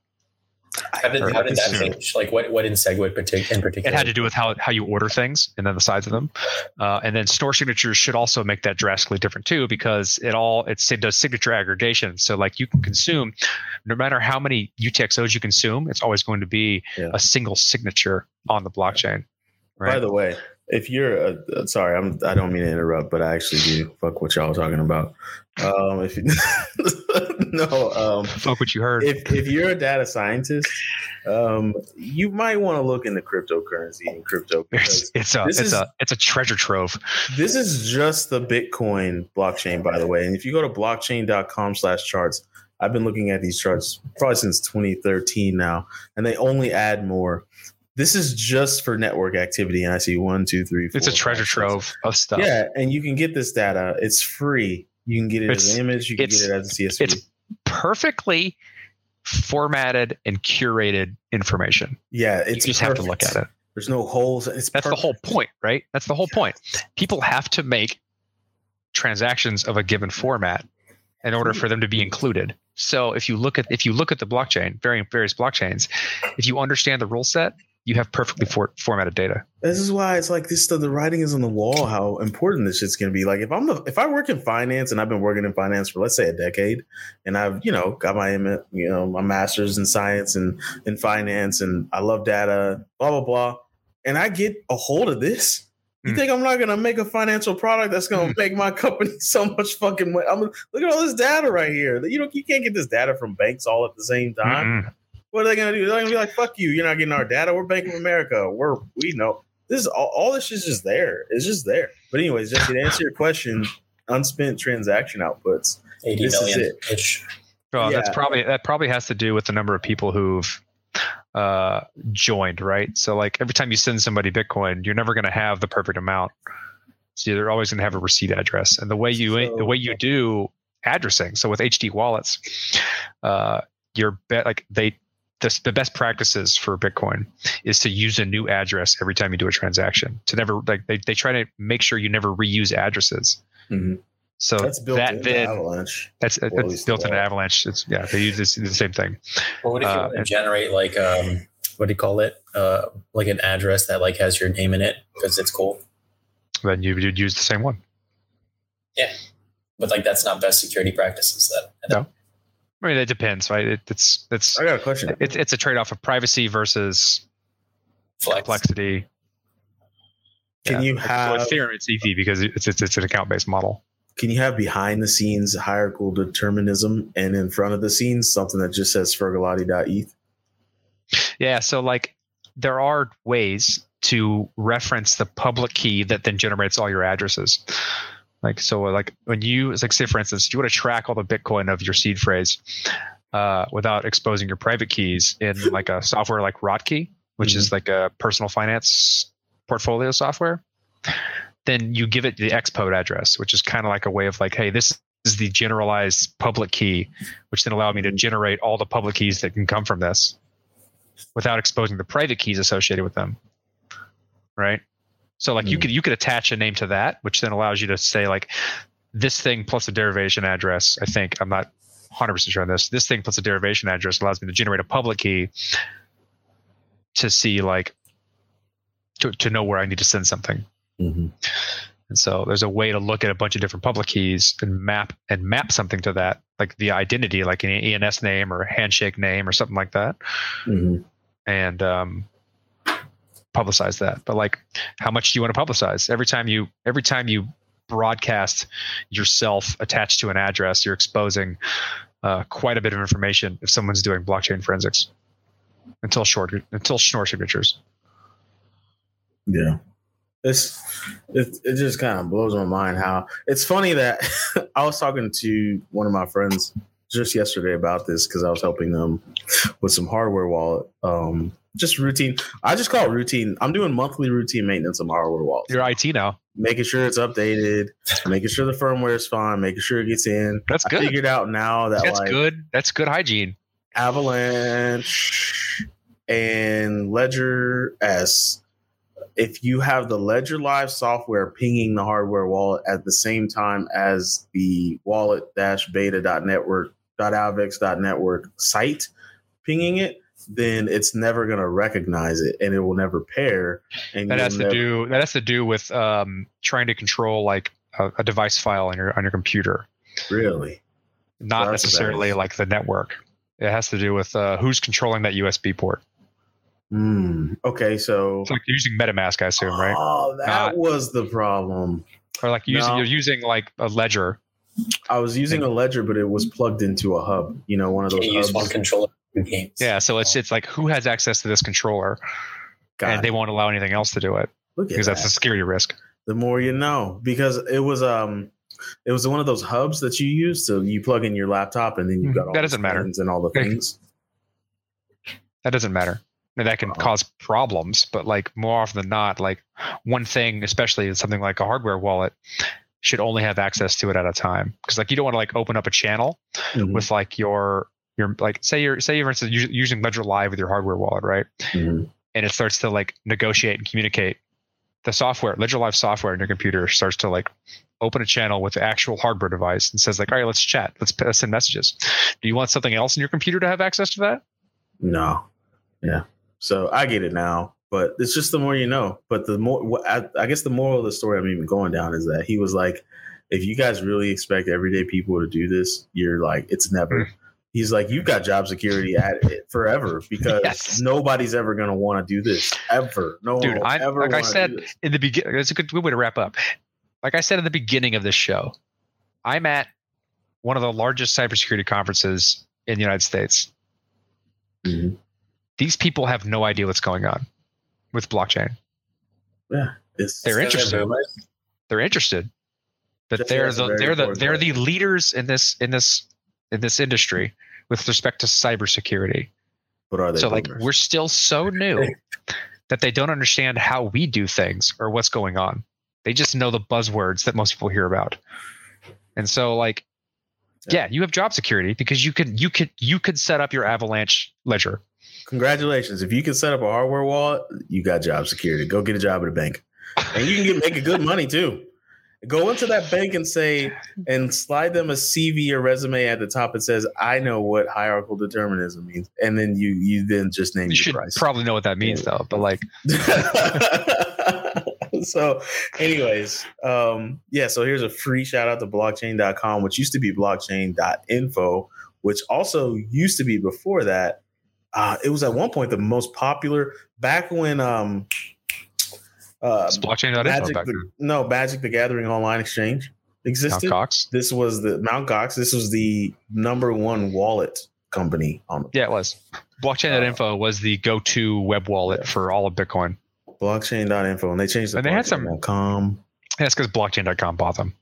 How did, how did that change? Like what what in Segwit partic- in particular? It had to do with how, how you order things and then the size of them. Uh, and then store signatures should also make that drastically different too, because it all it's, it does signature aggregation. So like you can consume, no matter how many UTXOs you consume, it's always going to be Yeah. a single signature on the blockchain. Right. By the way, if you're uh, uh, sorry, I'm I don't mean to interrupt, but I actually do fuck what y'all talking about. Um, if you, (laughs) no, um, Fuck what you heard. if if you're a data scientist, um, you might want to look into cryptocurrency and crypto (laughs) it's, it's a it's is- a it's a treasure trove. this is just the Bitcoin blockchain, by the way. And if you go to blockchain.com slash charts, I've been looking at these charts probably since 2013 now, and they only add more. This is just for network activity, and I see one, two, three, four. It's a treasure six, trove of stuff. Yeah, and you can get this data. It's free. You can get it as an image. You can get it as a CSV. it's- perfectly formatted and curated information. yeah, it's you just have to look at it. There's no holes. It's That's the whole point, right? That's the whole point. People have to make transactions of a given format in order for them to be included. So if you look at if you look at the blockchain, varying various blockchains, if you understand the rule set, you have perfectly for, formatted data. This is why it's like this. The, the writing is on the wall. How important this shit's gonna be. Like if I'm the if I work in finance and I've been working in finance for let's say a decade, and I've you know got my you know my master's in science and in finance, and I love data, blah blah blah, and I get a hold of this. You Hmm. think I'm not gonna make a financial product that's gonna make my (laughs) company so much fucking money? I'm look at all this data right here. You know you can't get this data from banks all at the same time. Mm-mm. What are they gonna do? They're gonna be like, "Fuck you! You're not getting our data. We're Bank of America. We're we know this is all, all this is just there. It's just there." But anyways, just to answer your question, unspent transaction outputs. Eighty This is million it. ish. Well, that's probably that probably has to do with the number of people who've uh, joined, right? So like every time you send somebody Bitcoin, you're never going to have the perfect amount. So they're always going to have a receipt address, and the way you the way you do addressing. So with HD wallets, uh, your bet like they the, the best practices for Bitcoin is to use a new address every time you do a transaction. To never like they, they try to make sure you never reuse addresses. So That's built that into then Avalanche. that's Or that's built the into. Avalanche. It's yeah, they use this, the same thing. Well, what if you Uh, want to and- generate like um what do you call it? Uh like an address that like has your name in it because it's cool. Then you would use the same one. Yeah, but like that's not best security practices that No. I mean, it depends, right? It, it's it's I got a question. it's it's a trade off of privacy versus flex. complexity. Can you have with Ethereum? It's easy because it's it's, it's an account based model. can you have behind the scenes hierarchical determinism and in front of the scenes something that just says Fergalati.eth? Yeah. So like there are ways to reference the public key that then generates all your addresses. Like so like when you like say for instance, you want to track all the Bitcoin of your seed phrase uh, without exposing your private keys in (laughs) like a software like Rotki, which is like a personal finance portfolio software, then you give it the xpub address, which is kind of like a way of like, hey, this is the generalized public key, which then allowed me to generate all the public keys that can come from this without exposing the private keys associated with them. Right. So like you Hmm. could you could attach a name to that, which then allows you to say like this thing plus a derivation address. I think I'm not 100 percent sure on this. This thing plus a derivation address allows me to generate a public key to see like to, to know where I need to send something. Mm-hmm. And so there's a way to look at a bunch of different public keys and map and map something to that, like the identity, like an ENS name or a handshake name or something like that, Mm-hmm. and um, publicize that. But like, how much do you want to publicize? Every time you every time you broadcast yourself attached to an address, you're exposing uh, quite a bit of information if someone's doing blockchain forensics. Until short until Schnorr signatures. Yeah. It's it, it just kind of blows my mind how it's funny that (laughs) I was talking to one of my friends just yesterday about this because I was helping them with some hardware wallet. Um just routine. I just call it routine. I'm doing monthly routine maintenance on my hardware wallet. You're IT now. making sure it's updated, making sure the firmware is fine, making sure it gets in. That's good. I figured out now that That's like good. That's good hygiene. Avalanche and Ledger S. If you have the Ledger Live software pinging the hardware wallet at the same time as the wallet dash beta.network.avax.network site pinging it, then it's never going to recognize it and it will never pair. And that has to never- do that has to do with um, trying to control like a, a device file on your on your computer, really. not That's necessarily bad. like the network. It has to do with uh, who's controlling that USB port. Hmm. Okay, so It's like you're using MetaMask, I assume, right? Oh, that Not- was the problem. Or like using No. you're using like a ledger. I was using a ledger, but it was plugged into a hub. You know, one of those Can't use one controller for two games. Yeah, so it's it's like who has access to this controller, Got and they won't allow anything else to do it because that's a security risk. the more you know. Because it was um, it was one of those hubs that you use. So you plug in your laptop, and then you've got all That the doesn't matter. and all the things. That doesn't matter. I mean, that can Uh-oh. cause problems, but like more often than not, like one thing, especially in something like a hardware wallet, should only have access to it at a time. Because like you don't want to like open up a channel Mhm, with like your your like say you're say you're instance, using Ledger Live with your hardware wallet, right? mhm. And it starts to like negotiate and communicate. The software, Ledger Live software in your computer starts to like open a channel with the actual hardware device and says like, all right, let's chat, let's p- send messages. Do you want something else in your computer to have access to that? No, yeah. So I get it now, but it's just the more you know. But the more, I, I guess, the moral of the story I'm even going down is that he was like, if you guys really expect everyday people to do this, you're like, it's never. Hmm. He's like, you've got job security at it forever because Yes. nobody's ever going to want to do this ever. No one Dude, I- ever like I said, in the beginning, it's a good, good way to wrap up. Like I said in the beginning of this show, I'm at one of the largest cybersecurity conferences in the United States. Mhm. These people have no idea what's going on with blockchain. It's, They're interested. They're interested, but Jesse they're the they're the important they're the leaders in this in this in this industry with respect to cybersecurity. but are they So like we're still so new (laughs) that they don't understand how we do things or what's going on. They just know the buzzwords that most people hear about. And so like yeah, you have job security because you can you could you could set up your Avalanche ledger. Congratulations! If you can set up a hardware wallet, you got job security. Go get a job at a bank, and you can get make a good money too. Go into that bank and say, and slide them a CV or resume at the top that says, "I know what hierarchical determinism means," and then you you then just name You your should price. probably know what that means though, but like (laughs) so anyways um yeah so here's a free shout out to blockchain.com which used to be blockchain.info which also used to be before that uh it was at one point the most popular back when um uh it's blockchain.info magic the, no magic the gathering online exchange Mount existed Gox. this was the mount gox this was the number one wallet company on the Yeah, it was. Blockchain.info was the go-to web wallet Uh, yeah. for all of Bitcoin. blockchain.info and they changed it And they had some-. And that's because blockchain.com bought them.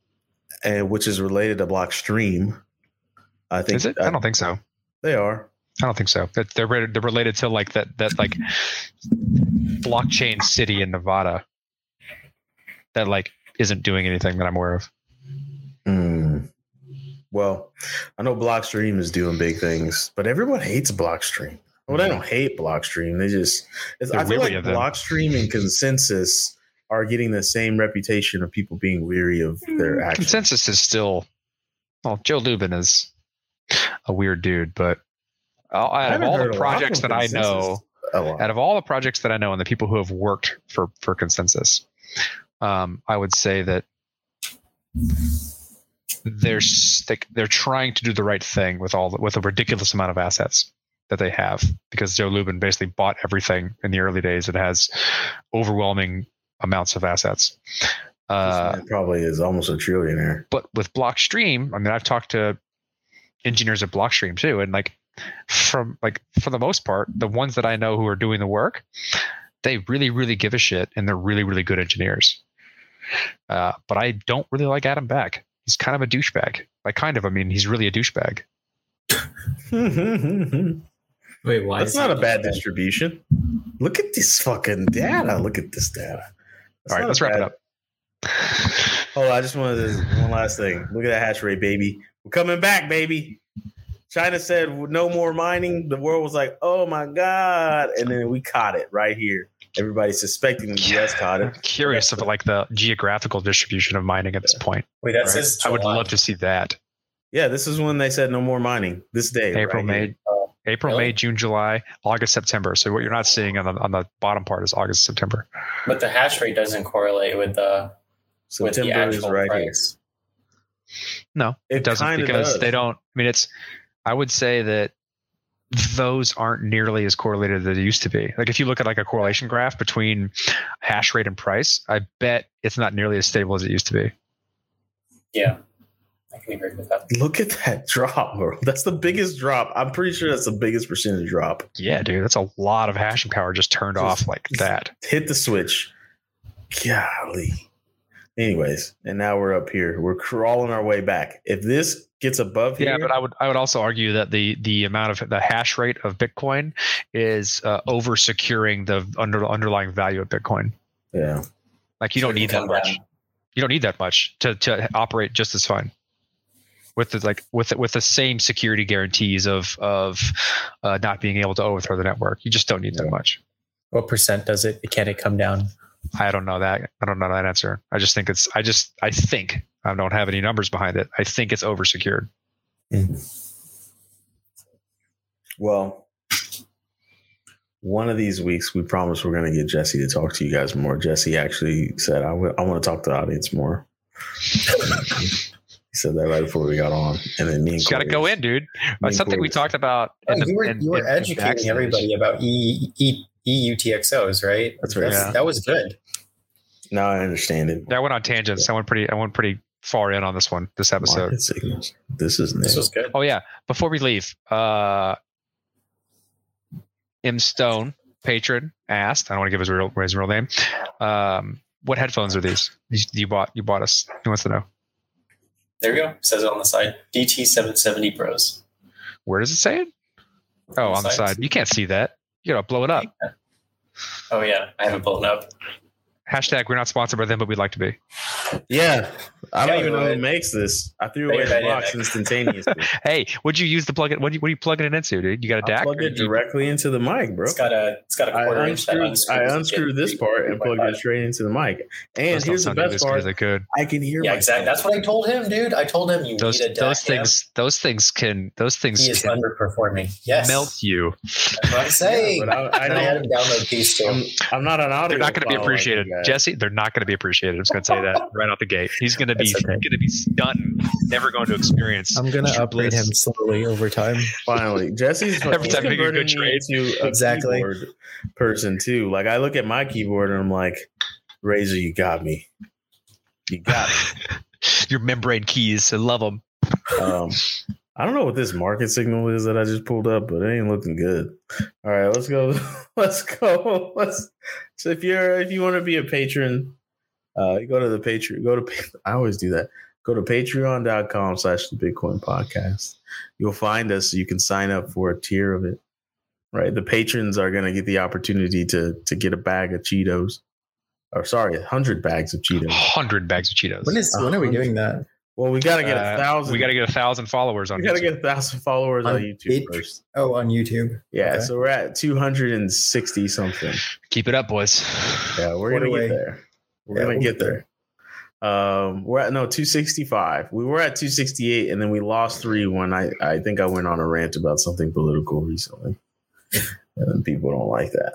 and which is related to Blockstream. I think Is it? I don't think so. they are. I don't think so. That they're related, they're related to like that that like blockchain city in Nevada that like isn't doing anything that I'm aware of. Hmm. Well, I know Blockstream is doing big things, but everyone hates Blockstream. Well, they don't hate Blockstream. They just it's, I feel like. Blockstream and ConsenSys are getting the same reputation of people being weary of their actions. ConsenSys is still well, Joe Lubin is a weird dude, but out of all the projects that I know, out of all the projects that I know and the people who have worked for for ConsenSys, um, I would say that they're they're trying to do the right thing with all the, with a ridiculous amount of assets that they have because Joe Lubin basically bought everything in the early days. It has overwhelming amounts of assets. Uh, probably is almost a trillionaire. but with Blockstream, I mean, I've talked to engineers at Blockstream too, and like from like for the most part, the ones that I know who are doing the work, they really, really give a shit, and they're really, really good engineers. Uh, but I don't really like Adam Back. He's kind of a douchebag. Like, kind of. I mean, he's really a douchebag. (laughs) Wait, why? That's is not he a bad douchebag? distribution. Look at this fucking data. Look at this data. That's All right, let's a wrap it bad- up. Oh, I just wanted to, one last thing. Look at that hash rate, baby. We're coming back, baby. China said no more mining. The world was like, oh my God. And then we caught it right here. Everybody's suspecting the US caught I'm it. curious of like the geographical distribution of mining at this point. Wait, that Right. says I would love to see that. Yeah, this is when they said no more mining. This day. April, right here. May, uh, April, Really? May, June, July, August, September. So what you're not seeing on the on the bottom part is August, September. But the hash rate doesn't correlate with the with the September is actual right price. No, here. it doesn't because does. they don't. I mean, it's. I would say that those aren't nearly as correlated as they used to be. Like if you look at like a correlation graph between hash rate and price, I bet it's not nearly as stable as it used to be. Yeah, I can agree with that. Look at that drop, bro. That's the biggest drop. I'm pretty sure that's the biggest percentage drop. Yeah, dude, that's a lot of hashing power just turned Just- off like that. Hit the switch. Golly. Anyways, and now we're up here. We're crawling our way back. If this gets above here, Yeah, but I would I would also argue that the the amount of the hash rate of Bitcoin is uh, over securing the under, underlying value of Bitcoin. yeah, Like you So don't need that much. down. You don't need that much to to operate just as fine. With the like with with the same security guarantees of of uh, not being able to overthrow the network, you just don't need that much. What percent does it? Can it come down? I don't know that. I don't know that answer. I just think it's. I just. I think I don't have any numbers behind it. I think it's over secured. Hmm. well, one of these weeks we promise we're going to get Jesse to talk to you guys more. Jesse actually said, "I want to talk to the audience more." (laughs) he said that right before we got on, and then me and got to go in, dude. me That's and something we talked about. Oh, in the- you were in- you were in- in educating backstage. everybody about e, e, EUTXOs, right? That's right. Yeah. That was good. Now I understand it. Yeah, I went on tangents. I went pretty. I went pretty far in on this one. This episode. Market signals. This is This was good. Oh yeah. Before we leave, uh, M Stone patron asked. I don't want to give his real his real name. Um, what headphones are these? You, you bought. You bought us. He wants to know. There we go. Says it on the side. DT770 Pros. Where does it say it? Oh, on the side. You can't see that. You gotta blow it up. Oh yeah, I have it blown up. Hashtag we're not sponsored by them, but we'd like to be. Yeah, I don't Yeah, even know who makes this. I threw away it the box instantaneously. (laughs) Hey, what'd you use the plug it? What do you, what are you plugging it into, dude? You got a I DAC? plugged or it you- directly into the mic, bro. It's got a it's got a I quarter inch that unscrewed, unscrews. I to unscrewed this part and plugged it straight into the mic. And Those here's the best part: as they could. I can hear Yeah, myself. exactly. That's what I told him, dude. I told him you Those need a DAC. those yeah. things those things can those things He is can underperforming. Yes, melt you. That's what I'm (laughs) saying. but I, I and I had him download these too. I'm, I'm not an audio. They're not going to be file like appreciated, you. Jesse. They're not going to be appreciated. I'm just going to say that (laughs) right out the gate. He's going to be That's okay. going to be stunned, never going to experience. I'm gonna true upgrade him slowly over time. (laughs) Finally, Jesse's (laughs) Every he's time you a converting good me trade. into a Exactly. keyboard person too. Like I look at my keyboard and I'm like, Razer, you got me. You got me. Your membrane keys, I love them. Um, I don't know what this market signal is that I just pulled up, but it ain't looking good. All right, let's go. (laughs) Let's go. Let's. So if you're if you want to be a patron, uh, go to the Patreon. Go to. (laughs) I always do that. Go to patreon.com slash the Bitcoin podcast. You'll find us. You can sign up for a tier of it. Right. The patrons are going to get the opportunity to to get a bag of Cheetos. Or sorry, hundred bags of Cheetos. Hundred bags of Cheetos. When is when are we doing that? Well, we got to get Uh, a thousand. We got to get a thousand followers on. we got to YouTube. get a thousand followers on, On YouTube Patreon? first. Oh, on YouTube. Yeah, Okay. so we're at 260 something. Keep it up, boys. Yeah, we're What gonna away. get there. We're Yeah, gonna we'll get get there. Um, we're at no 265. We were at 268, and then we lost three when I I think I went on a rant about something political recently, (laughs) and people don't like that.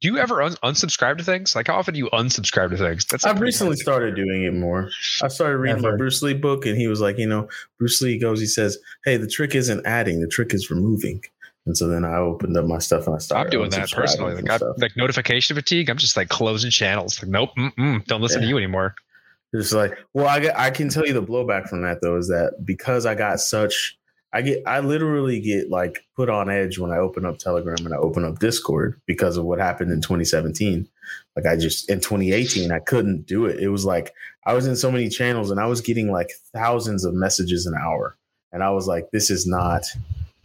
Do you ever un- unsubscribe to things? Like how often do you unsubscribe to things? That's a I've recently hard- started doing it more. I started reading my Bruce Lee book, and he was like, you know, Bruce Lee goes, he says, "Hey, the trick isn't adding, the trick is removing." And so then I opened up my stuff and I started. I'm doing that personally. Like, I, stuff. like notification fatigue. I'm just like closing channels. Like, nope, mm-mm, don't listen to you anymore. It's like, well, I get, I can tell you the blowback from that though is that because I got such, I get, I literally get like put on edge when I open up Telegram and I open up Discord because of what happened in 2017. Like I just in 2018, I couldn't do it. It was like I was in so many channels and I was getting like thousands of messages an hour, and I was like, this is not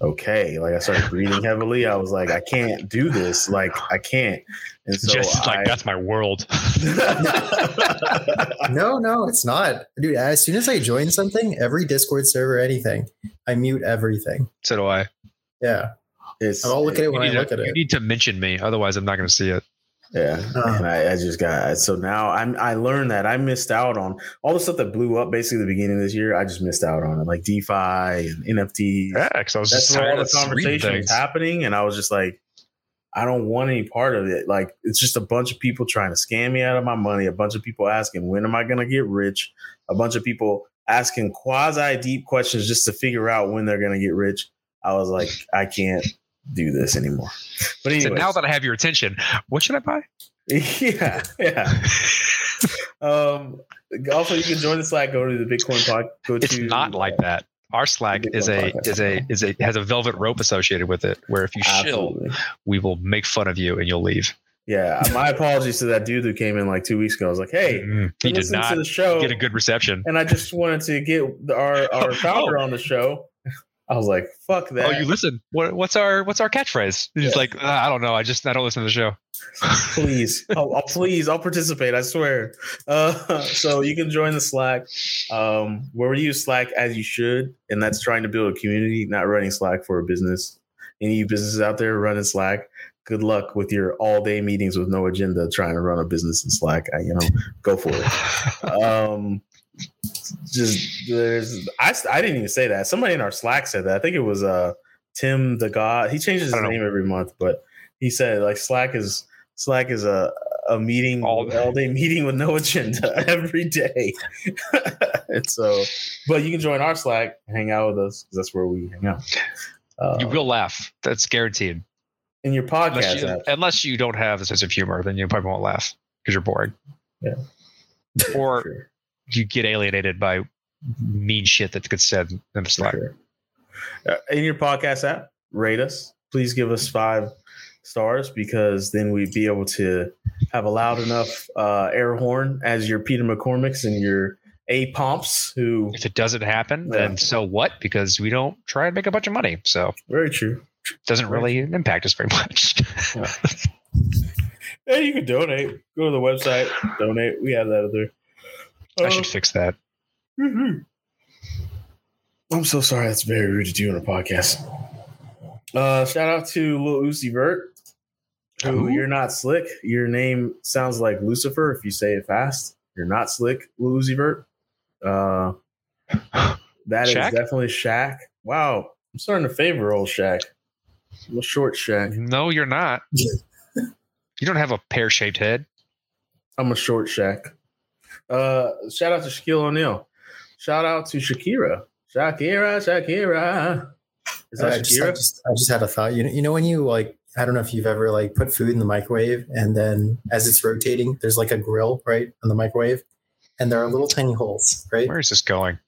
okay. Like I started breathing heavily. I was like, I can't do this. Like I can't. And so just like I, that's my world. (laughs) (laughs) No, no, it's not, dude. As soon as I join something, every Discord server, anything, I mute everything. so do I. Yeah, it's I'll look at it when I look to, at it. you need to mention me, otherwise I'm not going to see it. Yeah, Uh. and I, I just got so now I'm I learned that I missed out on all the stuff that blew up basically the beginning of this year. I just missed out on it, like DeFi and NFT. Yeah, because I was That's just where all the of conversation was happening, and I was just like, I don't want any part of it. Like it's just a bunch of people trying to scam me out of my money. A bunch of people asking when am I going to get rich. A bunch of people asking quasi deep questions just to figure out when they're going to get rich. I was like, I can't do this anymore. But So anyway, now that I have your attention, what should I buy? yeah, yeah. (laughs) Um, also, you can join the Slack. Go to the Bitcoin pod. Go It's to not like that. Our Slack is a podcast. is a is a has a velvet rope associated with it, where if you shill, Absolutely. we will make fun of you and you'll leave. Yeah, my apologies to that dude who came in like two weeks ago. I was like, "Hey, Mm, he did not to the show, get a good reception. and I just wanted to get our our (laughs) founder on the show." I was like, "Fuck that!" Oh, you listen. What, what's our what's our catchphrase? He's Yeah. like, "Ah, I don't know. I just I don't listen to the show. (laughs) please, I'll, I'll please, I'll participate. I swear. Uh, (laughs) so you can join the Slack, um, where we use Slack as you should, and that's trying to build a community, not running Slack for a business. Any businesses out there running Slack, good luck with your all day meetings with no agenda trying to run a business in Slack. I, you know, go for it. (laughs) um just there's I, I didn't even say that somebody in our slack said that i think it was uh tim the god he changes his don't know. name every month but he said like slack is slack is a a meeting all, All- day meeting with no agenda (laughs) every day (laughs) and so but you can join our slack hang out with us because that's where we hang out uh, you will laugh. That's guaranteed. in your Unless podcast you, unless you don't have a sense of humor, then you probably won't laugh because you're boring. Yeah. (laughs) Or Sure, you get alienated by mean shit that gets said in the Slack. sure. Uh, in your podcast app rate us please give us five stars because then we'd be able to have a loud enough uh, air horn as your Peter McCormack's and your A Pomps, who If it doesn't happen, Yeah. then so what? Because we don't try and make a bunch of money, so very true. doesn't really impact us very much. Yeah, you can donate. Go to the website, donate. We have that there. I should fix that. Mhm. I'm so sorry. That's very rude to do on a podcast. Uh, shout out to Lil Uzi Vert. Who you're not slick. Your name sounds like Lucifer if you say it fast. You're not slick, Lil Uzi Vert. Uh, that is Shaq? definitely Shaq. Wow, I'm starting to favor old Shaq. I'm a short Shaq. No, you're not. (laughs) you don't have a pear shaped head. I'm a short Shaq. Uh, shout out to Shaquille O'Neal. Shout out to Shakira. Shakira, Shakira. Is that I just, I, Shakira? just, I just had a thought. You know, you know when you like, I don't know if you've ever like put food in the microwave and then as it's rotating, there's like a grill right on the microwave, and there are little tiny holes, right? Where is this going?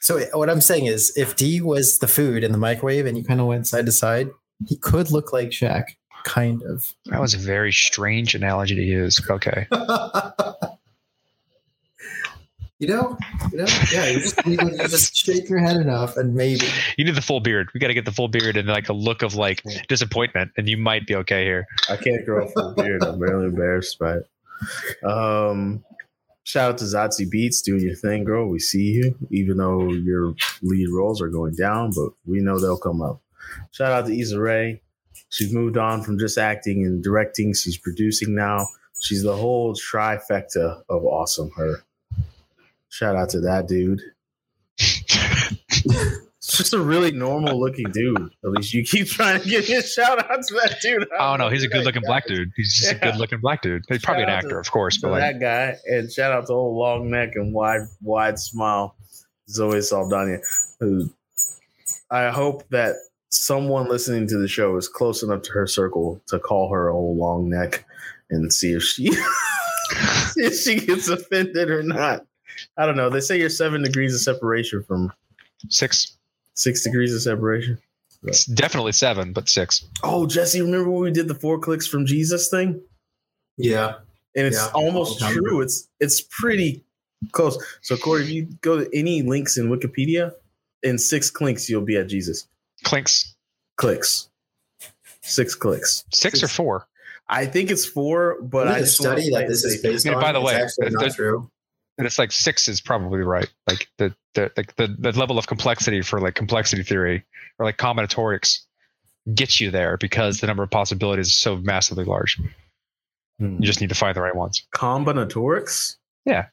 So what I'm saying is, if D was the food in the microwave and you kind of went side to side, he could look like Shaq, kind of. That was a very strange analogy to use. Okay. (laughs) you know, you know, yeah. You just, you, you just shake your head enough, and maybe. You need the full beard. We got to get the full beard and like a look of like disappointment, and you might be okay here. I can't grow a full beard. I'm really embarrassed by it. Um, shout out to Zazie Beetz doing your thing, girl. We see you, even though your lead roles are going down, but we know they'll come up. Shout out to Issa Rae. She's moved on from just acting and directing. She's producing now. She's the whole trifecta of awesome. Her. Shout out to that dude. It's (laughs) just a really normal looking dude. At least you keep trying to give his shout out to that dude. I don't know. he's a good looking black dude. He's just a good looking black dude. He's probably an Shout out actor, to- of course, but like that guy, and shout out to old long neck and wide wide smile, Zoe Saldana. Who I hope that someone listening to the show is close enough to her circle to call her old long neck and see if she (laughs) see if she gets offended or not. I don't know. They say you're seven degrees of separation from six. six degrees of separation. It's definitely seven, but six. Oh, Jesse, remember when we did the four clicks from Jesus thing? Yeah. and it's Yeah. almost Long true. It's it's pretty close. So Corey, if you go to any links in Wikipedia, in six clicks you'll be at Jesus. Clinks. Clicks, six clicks. Six or four. I think it's four, but But I just study play that this is safe. based Yeah, on by the is way, actually not there's- true. And it's like six is probably right. Like the the like the, the level of complexity for like complexity theory or like combinatorics gets you there because the number of possibilities is so massively large. Hmm. You just need to find the right ones. Combinatorics? Yeah.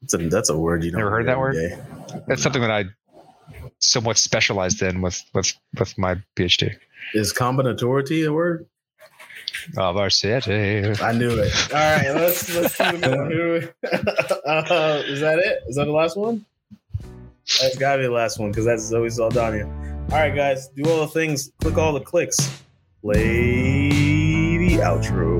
That's a, that's a word you don't Never heard that word? every day. That's something that I somewhat specialized in with with with my PhD. Is combinatority a word? Of our city. I knew it. All right, let's let's it going. (laughs) Uh, is that it? Is that the last one? That's gotta be the last one because that's Zoe Saldana. All right, guys, do all the things. Click all the clicks. The outro.